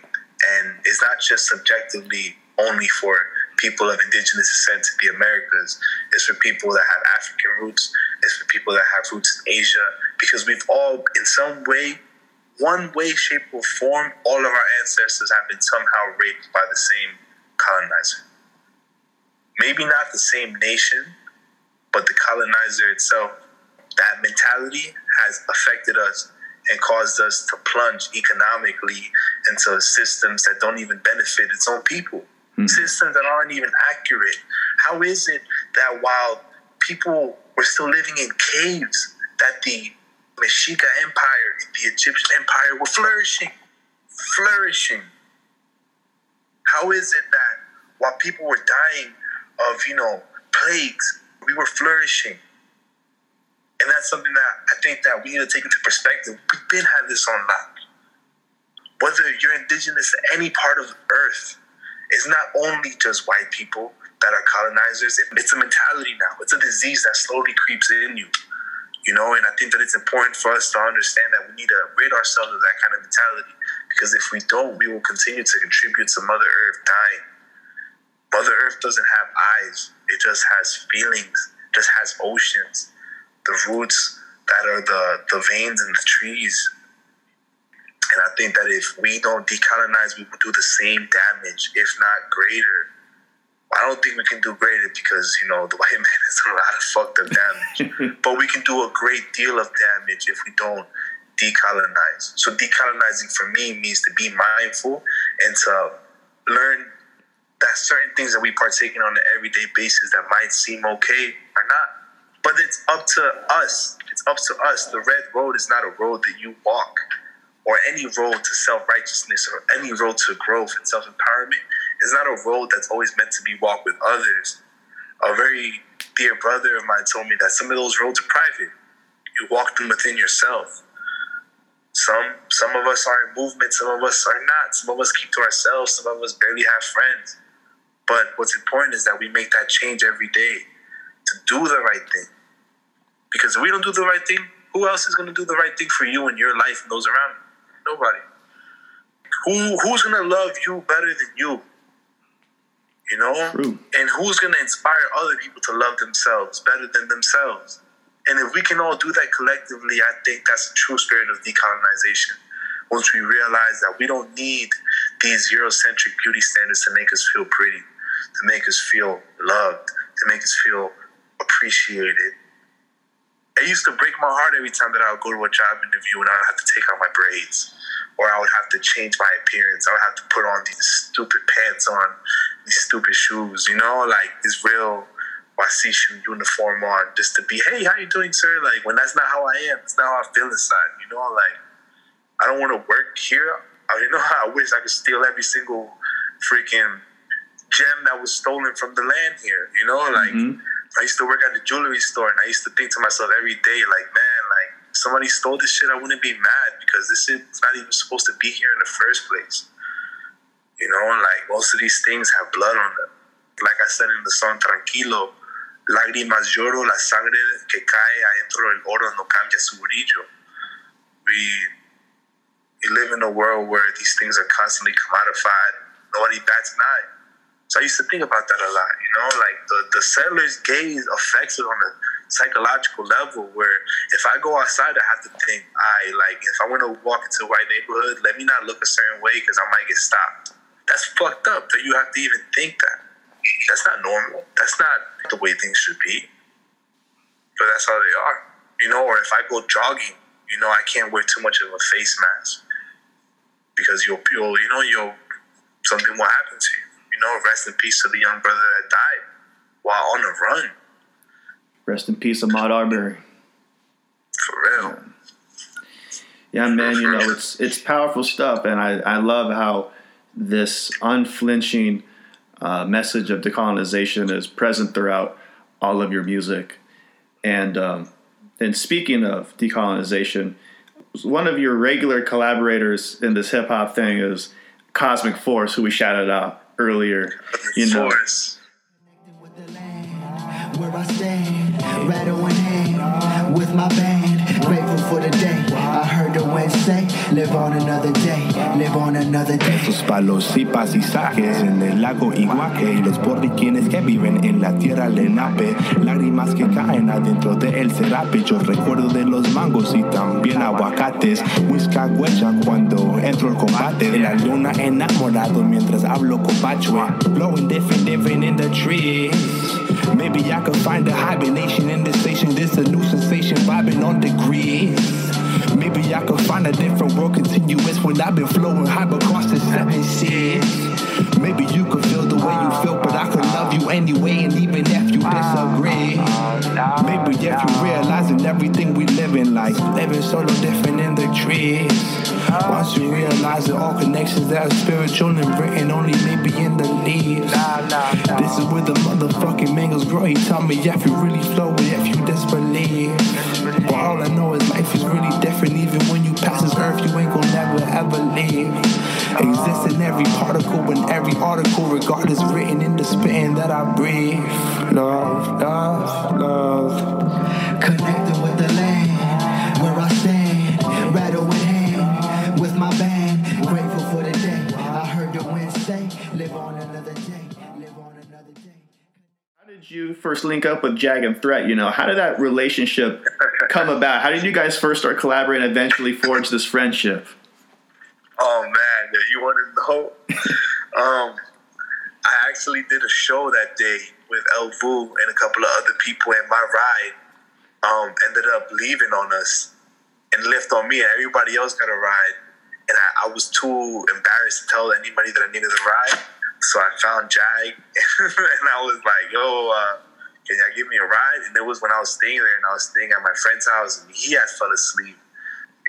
And it's not just subjectively only for people of indigenous descent to the Americas. It's for people that have African roots. It's for people that have roots in Asia. Because we've all, in some way, one way, shape, or form, all of our ancestors have been somehow raped by the same colonizer. Maybe not the same nation, but the colonizer itself. That mentality has affected us and caused us to plunge economically into systems that don't even benefit its own people, mm. systems that aren't even accurate. How is it that while people were still living in caves, that the Mexica Empire the Egyptian Empire were flourishing, flourishing. How is it that while people were dying of, you know, plagues, we were flourishing? And that's something that I think that we need to take into perspective. We've been had this on lock. Whether you're indigenous to any part of earth, it's not only just white people that are colonizers. It's a mentality now. It's a disease that slowly creeps in you. You know, and I think that it's important for us to understand that we need to rid ourselves of that kind of mentality because if we don't, we will continue to contribute to Mother Earth dying. Mother Earth doesn't have eyes, it just has feelings, just has oceans, the roots that are the, the veins in the trees. And I think that if we don't decolonize, we will do the same damage, if not greater, I don't think we can do greater because you know the white man has a lot of fucked up damage, but we can do a great deal of damage if we don't decolonize. So decolonizing for me means to be mindful and to learn that certain things that we partake in on an everyday basis that might seem okay are not. But it's up to us. It's up to us. The red road is not a road that you walk, or any road to self righteousness, or any road to growth and self empowerment is not a road that's always meant to be walked with others. A very dear brother of mine told me that some of those roads are private. You walk them within yourself. Some some of us are in movement, some of us are not. Some of us keep to ourselves, some of us barely have friends. But what's important is that we make that change every day to do the right thing. Because if we don't do the right thing, who else is going to do the right thing for you and your life and those around you? Nobody. Who who's going to love you better than you? you know? True. And who's going to inspire other people to love themselves better than themselves? And if we can all do that collectively, I think that's the true spirit of decolonization. Once we realize that we don't need these Eurocentric beauty standards to make us feel pretty, to make us feel loved, to make us feel appreciated. It used to break my heart every time that I would go to a job interview and I would have to take out my braids or I would have to change my appearance. I would have to put on these stupid pants on these stupid shoes, you know, like this real Wasichu uniform on just to be, hey, how you doing, sir? Like when that's not how I am, it's not how I feel inside, you know, like I don't want to work here. I, you know, how I wish I could steal every single freaking gem that was stolen from the land here, you know, like mm-hmm. I used to work at the jewelry store and I used to think to myself every day, like, man, like somebody stole this shit, I wouldn't be mad because this shit's not even supposed to be here in the first place. You know, like most of these things have blood on them. Like I said in the song Tranquilo, lágrimas lloro, la sangre que cae adentro del oro no cambia su brillo. We, we live in a world where these things are constantly commodified. Nobody bats an eye. So I used to think about that a lot, you know, like the, the settler's gaze affects it on a psychological level where if I go outside, I have to think, I like, if I want to walk into a white neighborhood, let me not look a certain way because I might get stopped That's fucked up that you have to even think that. That's not normal. That's not the way things should be. But that's how they are. You know, or if I go jogging, you know, I can't wear too much of a face mask because you'll, you'll you know, you'll something will happen to you. Know, rest in peace to the young brother that died while on the run. Rest in peace, Ahmaud Arbery. For real. Yeah, man. You know, it's it's powerful stuff, and I I love how this unflinching uh, message of decolonization is present throughout all of your music. And um, and speaking of decolonization, one of your regular collaborators in this hip hop thing is Cosmic Force, who we shouted out earlier. You know, Force. where I stand, rattle in hand, with my band, The say, live on another day, live on another day. Sus palos y pasisajes en el lago Iguaque y los borriquines que viven en la tierra Lenape. Lágrimas que caen adentro de el serape. Yo recuerdo de los mangos y también aguacates. Huesca cuando entro al combate. De la luna enamorado mientras hablo con Pachue. Blowing different, different in the trees. Maybe I could find a hibernation in this station. This a new sensation vibing on degrees. Maybe I could find a different world continuous when I've been flowing high across the seven seas. Maybe you could feel the way you ah. feel, but I could love you anyway, and even if you ah. disagree. Ah, Maybe if you realizing everything we live in life, living so different in the trees. Once you realize that all connections that are spiritual and written only maybe in the leaves. This is where the motherfucking mangoes grow. You tell me if you really flow, or if you disbelieve. But all I know is life is really different. Even when you pass this earth, you ain't gonna never ever leave. Exist in every particle, in every article, regardless written in the spitting that I breathe. Love, love, love. Connected with the did you first link up with Jag and Threat? You know, how did that relationship come about? How did you guys first start collaborating and eventually forge this friendship? Oh man, you want to know, um, I actually did a show that day with El Vu and a couple of other people, and my ride um, ended up leaving on us and left on me, and everybody else got a ride. And I, I was too embarrassed to tell anybody that I needed a ride, so I found Jag, and I was like, "Yo, uh, can y'all give me a ride?" And it was when I was staying there, and I was staying at my friend's house, and he had fell asleep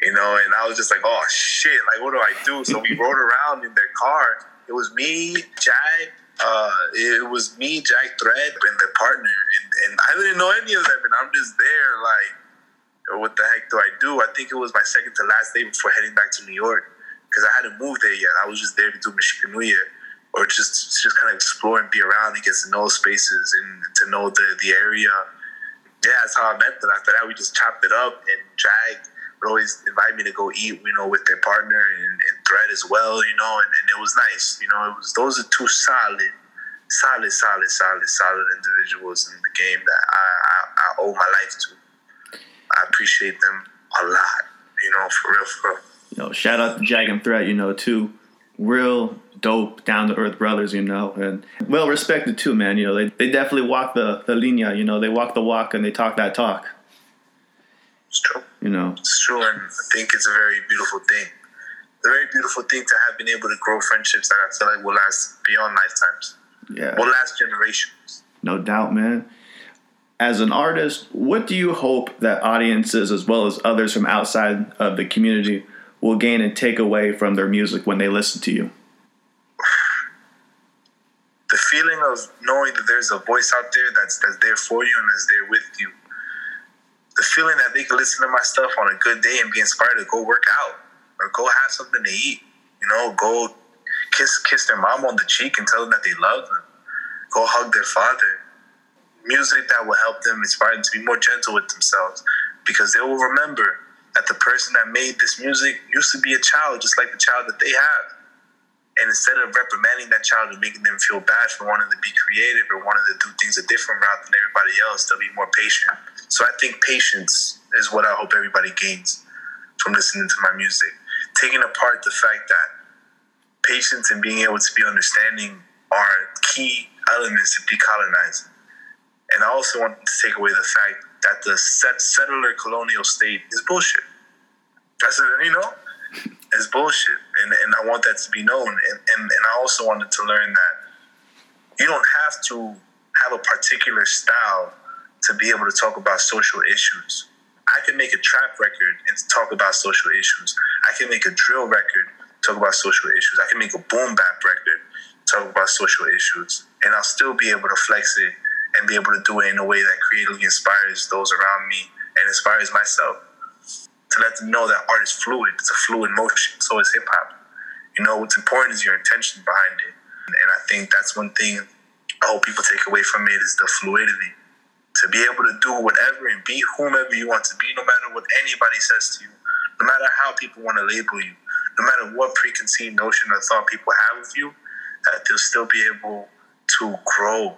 you know, and I was just like, oh shit, like what do I do? So we rode around in their car. It was me, Jag, uh, it was me, Jag Thread, and their partner, and, and I didn't know any of them, and I'm just there, like, what the heck do I do? I think it was my second to last day before heading back to New York, because I hadn't moved there yet. I was just there to do Mexica New Year, or just just kind of explore and be around and get to know spaces and to know the the area. Yeah, that's how I met them. After that, we just chopped it up, and Jag would always invite me to go eat, you know, with their partner and, and Thread as well, you know, and, and it was nice. You know, it was those are two solid, solid, solid, solid, solid individuals in the game that I, I, I owe my life to. I appreciate them a lot, you know, for real, for real. You know, shout out to Jag and Threat, you know, two real dope, down to earth brothers, you know, and well respected too, man. You know, they, they definitely walk the, the linea, you know, they walk the walk and they talk that talk. It's true. You know, It's true, and I think it's a very beautiful thing. It's a very beautiful thing to have been able to grow friendships that I feel like will last beyond lifetimes, yeah. will last generations. No doubt, man. As an artist, what do you hope that audiences, as well as others from outside of the community, will gain and take away from their music when they listen to you? The feeling of knowing that there's a voice out there that's that's there for you and is there with you. The feeling that they can listen to my stuff on a good day and be inspired to go work out or go have something to eat. You know, go kiss kiss their mom on the cheek and tell them that they love them. Go hug their father. Music that will help them inspire them to be more gentle with themselves because they will remember that the person that made this music used to be a child just like the child that they have. And instead of reprimanding that child and making them feel bad for wanting to be creative or wanting to do things a different route than everybody else, they'll be more patient. So I think patience is what I hope everybody gains from listening to my music. Taking apart the fact that patience and being able to be understanding are key elements to decolonizing. And I also want to take away the fact that the set settler colonial state is bullshit. That's you know, it's bullshit, and and I want that to be known. And and, and I also wanted to learn that you don't have to have a particular style to be able to talk about social issues. I can make a trap record and talk about social issues. I can make a drill record, talk about social issues. I can make a boom bap record, talk about social issues, and I'll still be able to flex it and be able to do it in a way that creatively inspires those around me and inspires myself. To let them know that art is fluid, it's a fluid motion, so is hip hop. You know, what's important is your intention behind it. And I think that's one thing I hope people take away from it is the fluidity. To be able to do whatever and be whomever you want to be, no matter what anybody says to you, no matter how people want to label you, no matter what preconceived notion or thought people have of you, that they'll still be able to grow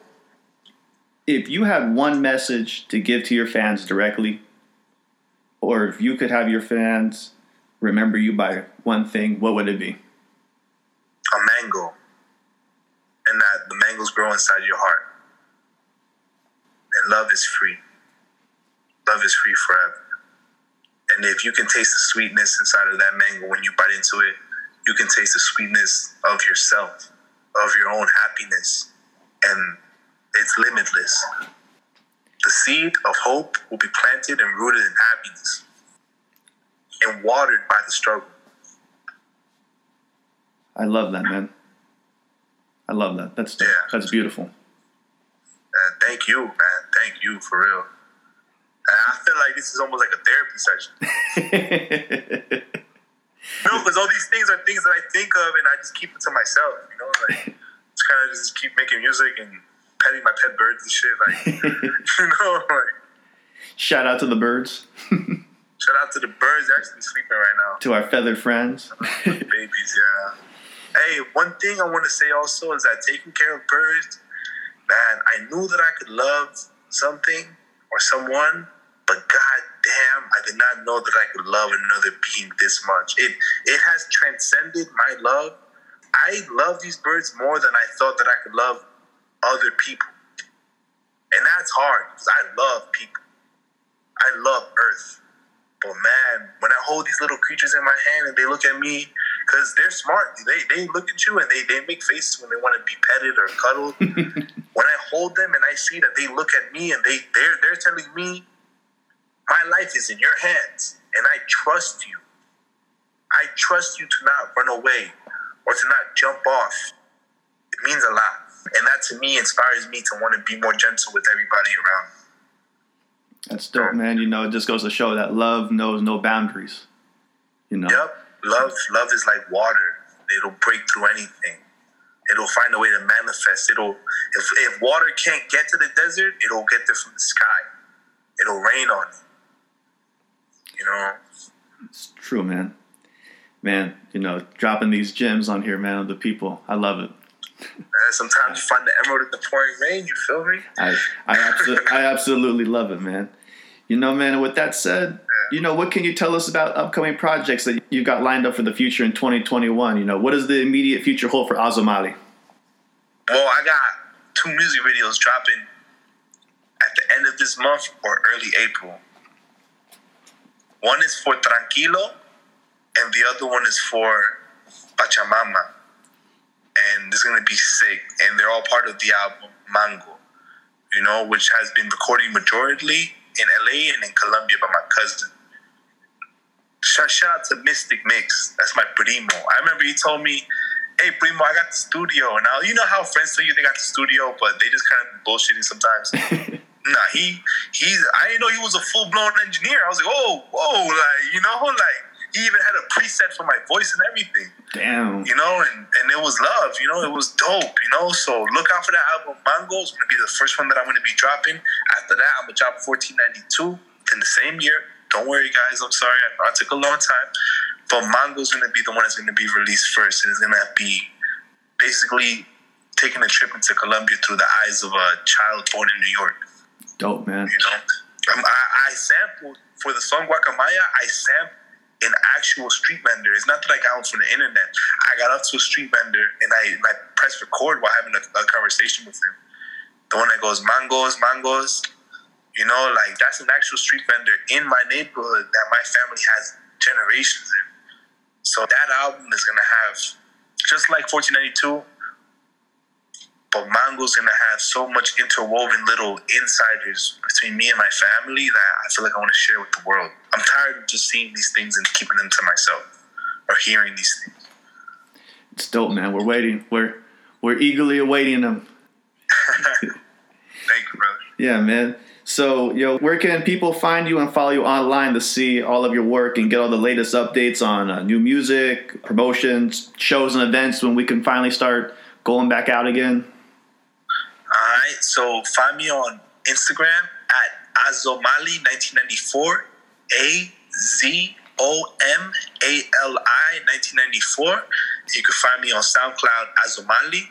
if you had one message to give to your fans directly, or if you could have your fans remember you by one thing, what would it be? A mango. And that the mangoes grow inside your heart. And love is free. Love is free forever. And if you can taste the sweetness inside of that mango when you bite into it, you can taste the sweetness of yourself, of your own happiness. And it's limitless. The seed of hope will be planted and rooted in happiness and watered by the struggle. I love that, man. I love that. That's yeah. that's beautiful. Thank you, man. Thank you for real. And I feel like this is almost like a therapy session. no, because all these things are things that I think of, and I just keep it to myself. You know, like just kind of just keep making music and petting my pet birds and shit. Like, you know, like. Shout out to the birds. Shout out to the birds. They're actually sleeping right now. To our feathered friends. Babies, yeah. Hey, one thing I want to say also is that taking care of birds, man, I knew that I could love something or someone, but god damn, I did not know that I could love another being this much. It it has transcended my love. I love these birds more than I thought that I could love other people. And that's hard because I love people. I love Earth. But man, when I hold these little creatures in my hand and they look at me, because they're smart, they, they look at you and they, they make faces when they want to be petted or cuddled. when I hold them and I see that they look at me and they, they're, they're telling me, my life is in your hands and I trust you. I trust you to not run away or to not jump off. It means a lot and that to me inspires me to want to be more gentle with everybody around. That's dope, man. You know, it just goes to show that love knows no boundaries. You know. Yep. Love, love is like water. It'll break through anything. It'll find a way to manifest. It'll if if water can't get to the desert, it'll get there from the sky. It'll rain on it. You know. It's true, man. Man, you know, dropping these gems on here, man, of the people. I love it. Sometimes you find the emerald in the pouring rain. You feel me? I I, absolutely, I absolutely love it, man. You know, man. With that said, you know, what can you tell us about upcoming projects that you've got lined up for the future in 2021? You know, what does the immediate future hold for Azomali? Well, I got two music videos dropping at the end of this month or early April. One is for Tranquilo, and the other one is for Pachamama and it's gonna be sick. And they're all part of the album Mango, you know, which has been recorded majorly in LA and in Colombia by my cousin. Shout, shout out to Mystic Mix. That's my primo. I remember he told me, "Hey, primo, I got the studio." Now you know how friends tell you they got the studio, but they just kind of bullshitting sometimes. nah, he he's. I didn't know he was a full blown engineer. I was like, "Oh, whoa!" Like you know, like he even had a preset for my voice and everything. Damn. You know, and, and it was love, you know, it was dope, you know. So look out for that album. Mango is gonna be the first one that I'm gonna be dropping. After that, I'm gonna drop 1492 in the same year. Don't worry guys, I'm sorry, I took a long time. But Mango's gonna be the one that's gonna be released first. And it's gonna be basically taking a trip into Colombia through the eyes of a child born in New York. Dope, man. You know? Um, I, I sampled for the song Guacamaya, I sampled an actual street vendor. It's not that I got one from the internet. I got up to a street vendor and I, and I pressed record while having a, a conversation with him. The one that goes mangos, mangos. You know, like that's an actual street vendor in my neighborhood that my family has generations in. So that album is gonna have just like 1492, but Mango's gonna have so much interwoven little insiders between me and my family that I feel like I want to share with the world. I'm tired of just seeing these things and keeping them to myself or hearing these things. It's dope, man. We're waiting. We're we're eagerly awaiting them. Thank you, brother. Yeah, man. So, yo, where can people find you and follow you online to see all of your work and get all the latest updates on uh, new music, promotions, shows, and events when we can finally start going back out again? So find me on Instagram at Azomali1994, A Z O M A L I 1994. You can find me on SoundCloud Azomali.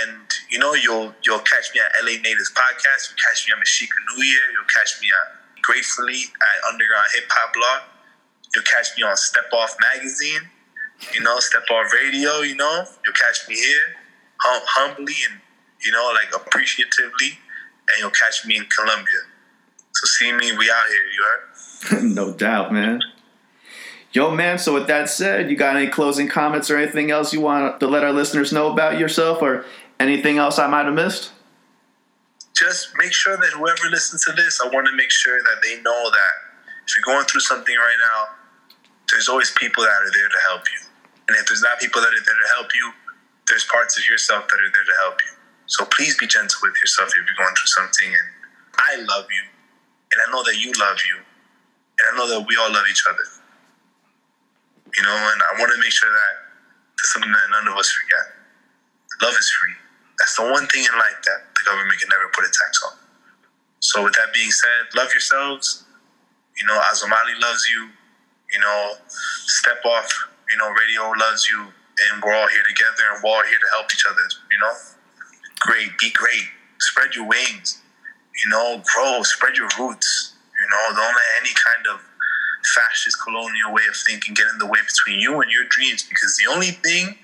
And you know, you'll you'll catch me at LA Natives Podcast. You'll catch me at Mexica New Year. You'll catch me at Gratefully at Underground Hip Hop Blog. You'll catch me on Step Off Magazine. You know, Step Off Radio. You know, you'll catch me here, hum- humbly and you know, like appreciatively, and you'll catch me in Colombia. So see me, we out here. You heard? no doubt, man. Yo, man, so with that said, you got any closing comments or anything else you want to let our listeners know about yourself or anything else I might have missed? Just make sure that whoever listens to this, I want to make sure that they know that if you're going through something right now, there's always people that are there to help you. And if there's not people that are there to help you, there's parts of yourself that are there to help you. So please be gentle with yourself if you're going through something. And I love you. And I know that you love you. And I know that we all love each other. You know, and I want to make sure that that's something that none of us forget. Love is free. That's the one thing in life that the government can never put a tax on. So with that being said, love yourselves. You know, Azomali loves you. You know, Step Off, you know, radio loves you. And we're all here together and we're all here to help each other, you know? Great, be great. Spread your wings. You know, grow, spread your roots. You know, don't let any kind of fascist colonial way of thinking get in the way between you and your dreams because the only thing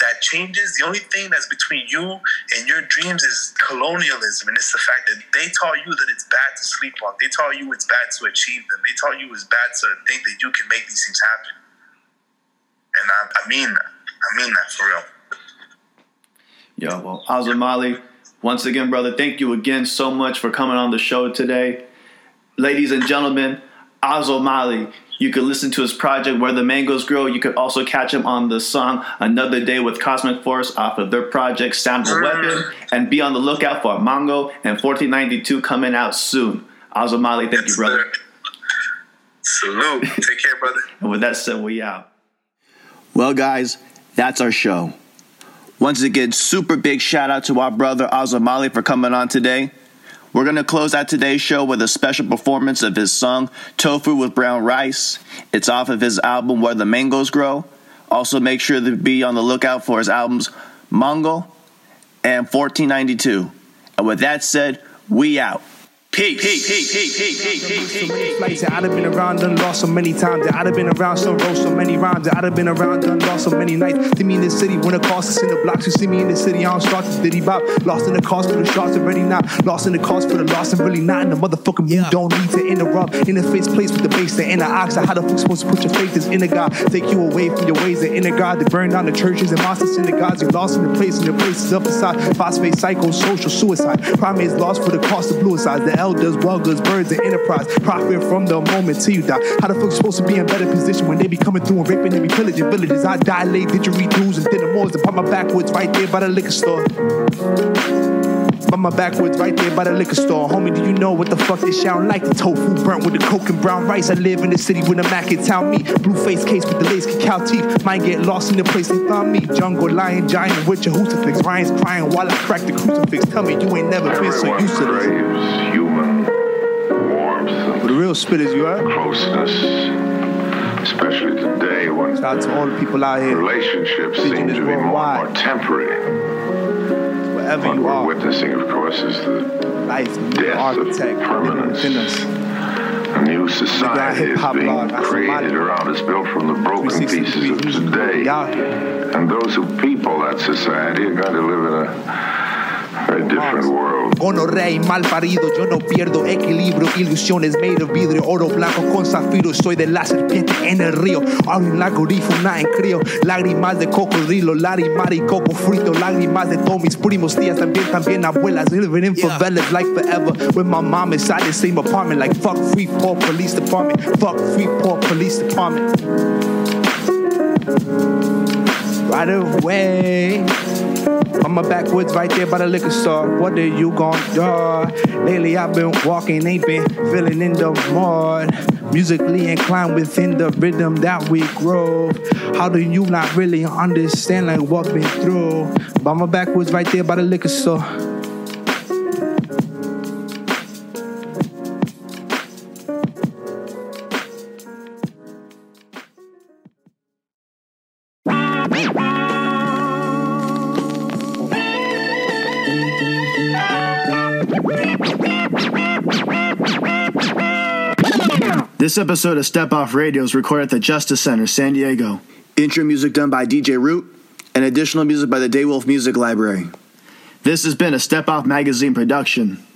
that changes, the only thing that's between you and your dreams is colonialism. And it's the fact that they taught you that it's bad to sleepwalk. They taught you it's bad to achieve them. They taught you it's bad to think that you can make these things happen. And I, I mean that. I mean that for real. Yo, well, Azomali, once again, brother, thank you again so much for coming on the show today. Ladies and gentlemen, Azomali. You could listen to his project Where the Mangoes Grow. You could also catch him on the song Another Day with Cosmic Force off of their project Sound of Weapon. And be on the lookout for Mango and 1492 coming out soon. Azomali, thank you, brother. Salute. Take care, brother. And with that said, we out. Well, guys, that's our show. Once again, super big shout out to our brother Azomali for coming on today. We're going to close out today's show with a special performance of his song Tofu with Brown Rice. It's off of his album Where the Mangoes Grow. Also, make sure to be on the lookout for his albums Mango and 1492. And with that said, we out. Peace. Peace. Peace. Peace. Peace. Peace. So many flights, I'd have been around, done lost so many times. I'd have been around, some road, so many rhymes. I'd have been around, done lost so many nights. See me in the city when the cost is in the blocks. You see me in the city, I don't start to diddy bop. Lost in the cost for the shots, already not. Lost in the cost for the loss, and really not in the motherfucking mood. Don't need to interrupt. In the face place with the bass, the inner ox. How the fuck supposed to put your faith is in a God? Take you away from your ways, the inner God. They burn down the churches and monster synagogues. You lost in the place, and the place is up inside. Phosphate cycle, social suicide. Primates lost for the cost of blue side. The elders, well birds, and enterprise. Profit from the moment till you die. How the fuck supposed to be in better position when they be coming through and raping and be pillaging villages? I dilate didgeridoos and thinner moors and pop my backwoods right there by the liquor store. By my backwoods right there by the liquor store. Homie, do you know what the fuck this sound like? The tofu burnt with the coke and brown rice. I live in the city with a Mac and town meat. Blue face case with the lace cacao teeth. Might get lost in the place they found me. Jungle lion giant with your crucifix. Ryan's crying while I crack the crucifix. Tell me you ain't never been so used to this. human warmth For the real spitters, you heard? and closeness, especially today when Shout out to all the people out here. relationships seem to be more and more temporary. Wherever What you we're witnessing, of course, is the Life, death of architect living permanence. A new society is being created around us, built from the broken pieces of today. And those who people that society are going to live in a very different world. Gonorrea y mal parido, yo no pierdo equilibrio, ilusiones made of vidrio, oro blanco con zafiro, soy de la serpiente en el río, en la gorífuna en crío, lágrimas de cocodrilo, lágrimas y coco frito, lágrimas de todos mis primos, tías también, también abuelas, living in favelas like forever, with my mom inside the same apartment, like fuck free poor police department, fuck free poor police department. Right away. On my backwoods right there by the liquor store. What are you gon' do? Lately I've been walking, ain't been feeling in the mud. Musically inclined within the rhythm that we grow. How do you not really understand like what been through? By my backwoods right there by the liquor store. This episode of Step Off Radio is recorded at the Justice Center, San Diego. Intro music done by DJ Root and additional music by the Daywolf Music Library. This has been a Step Off Magazine production.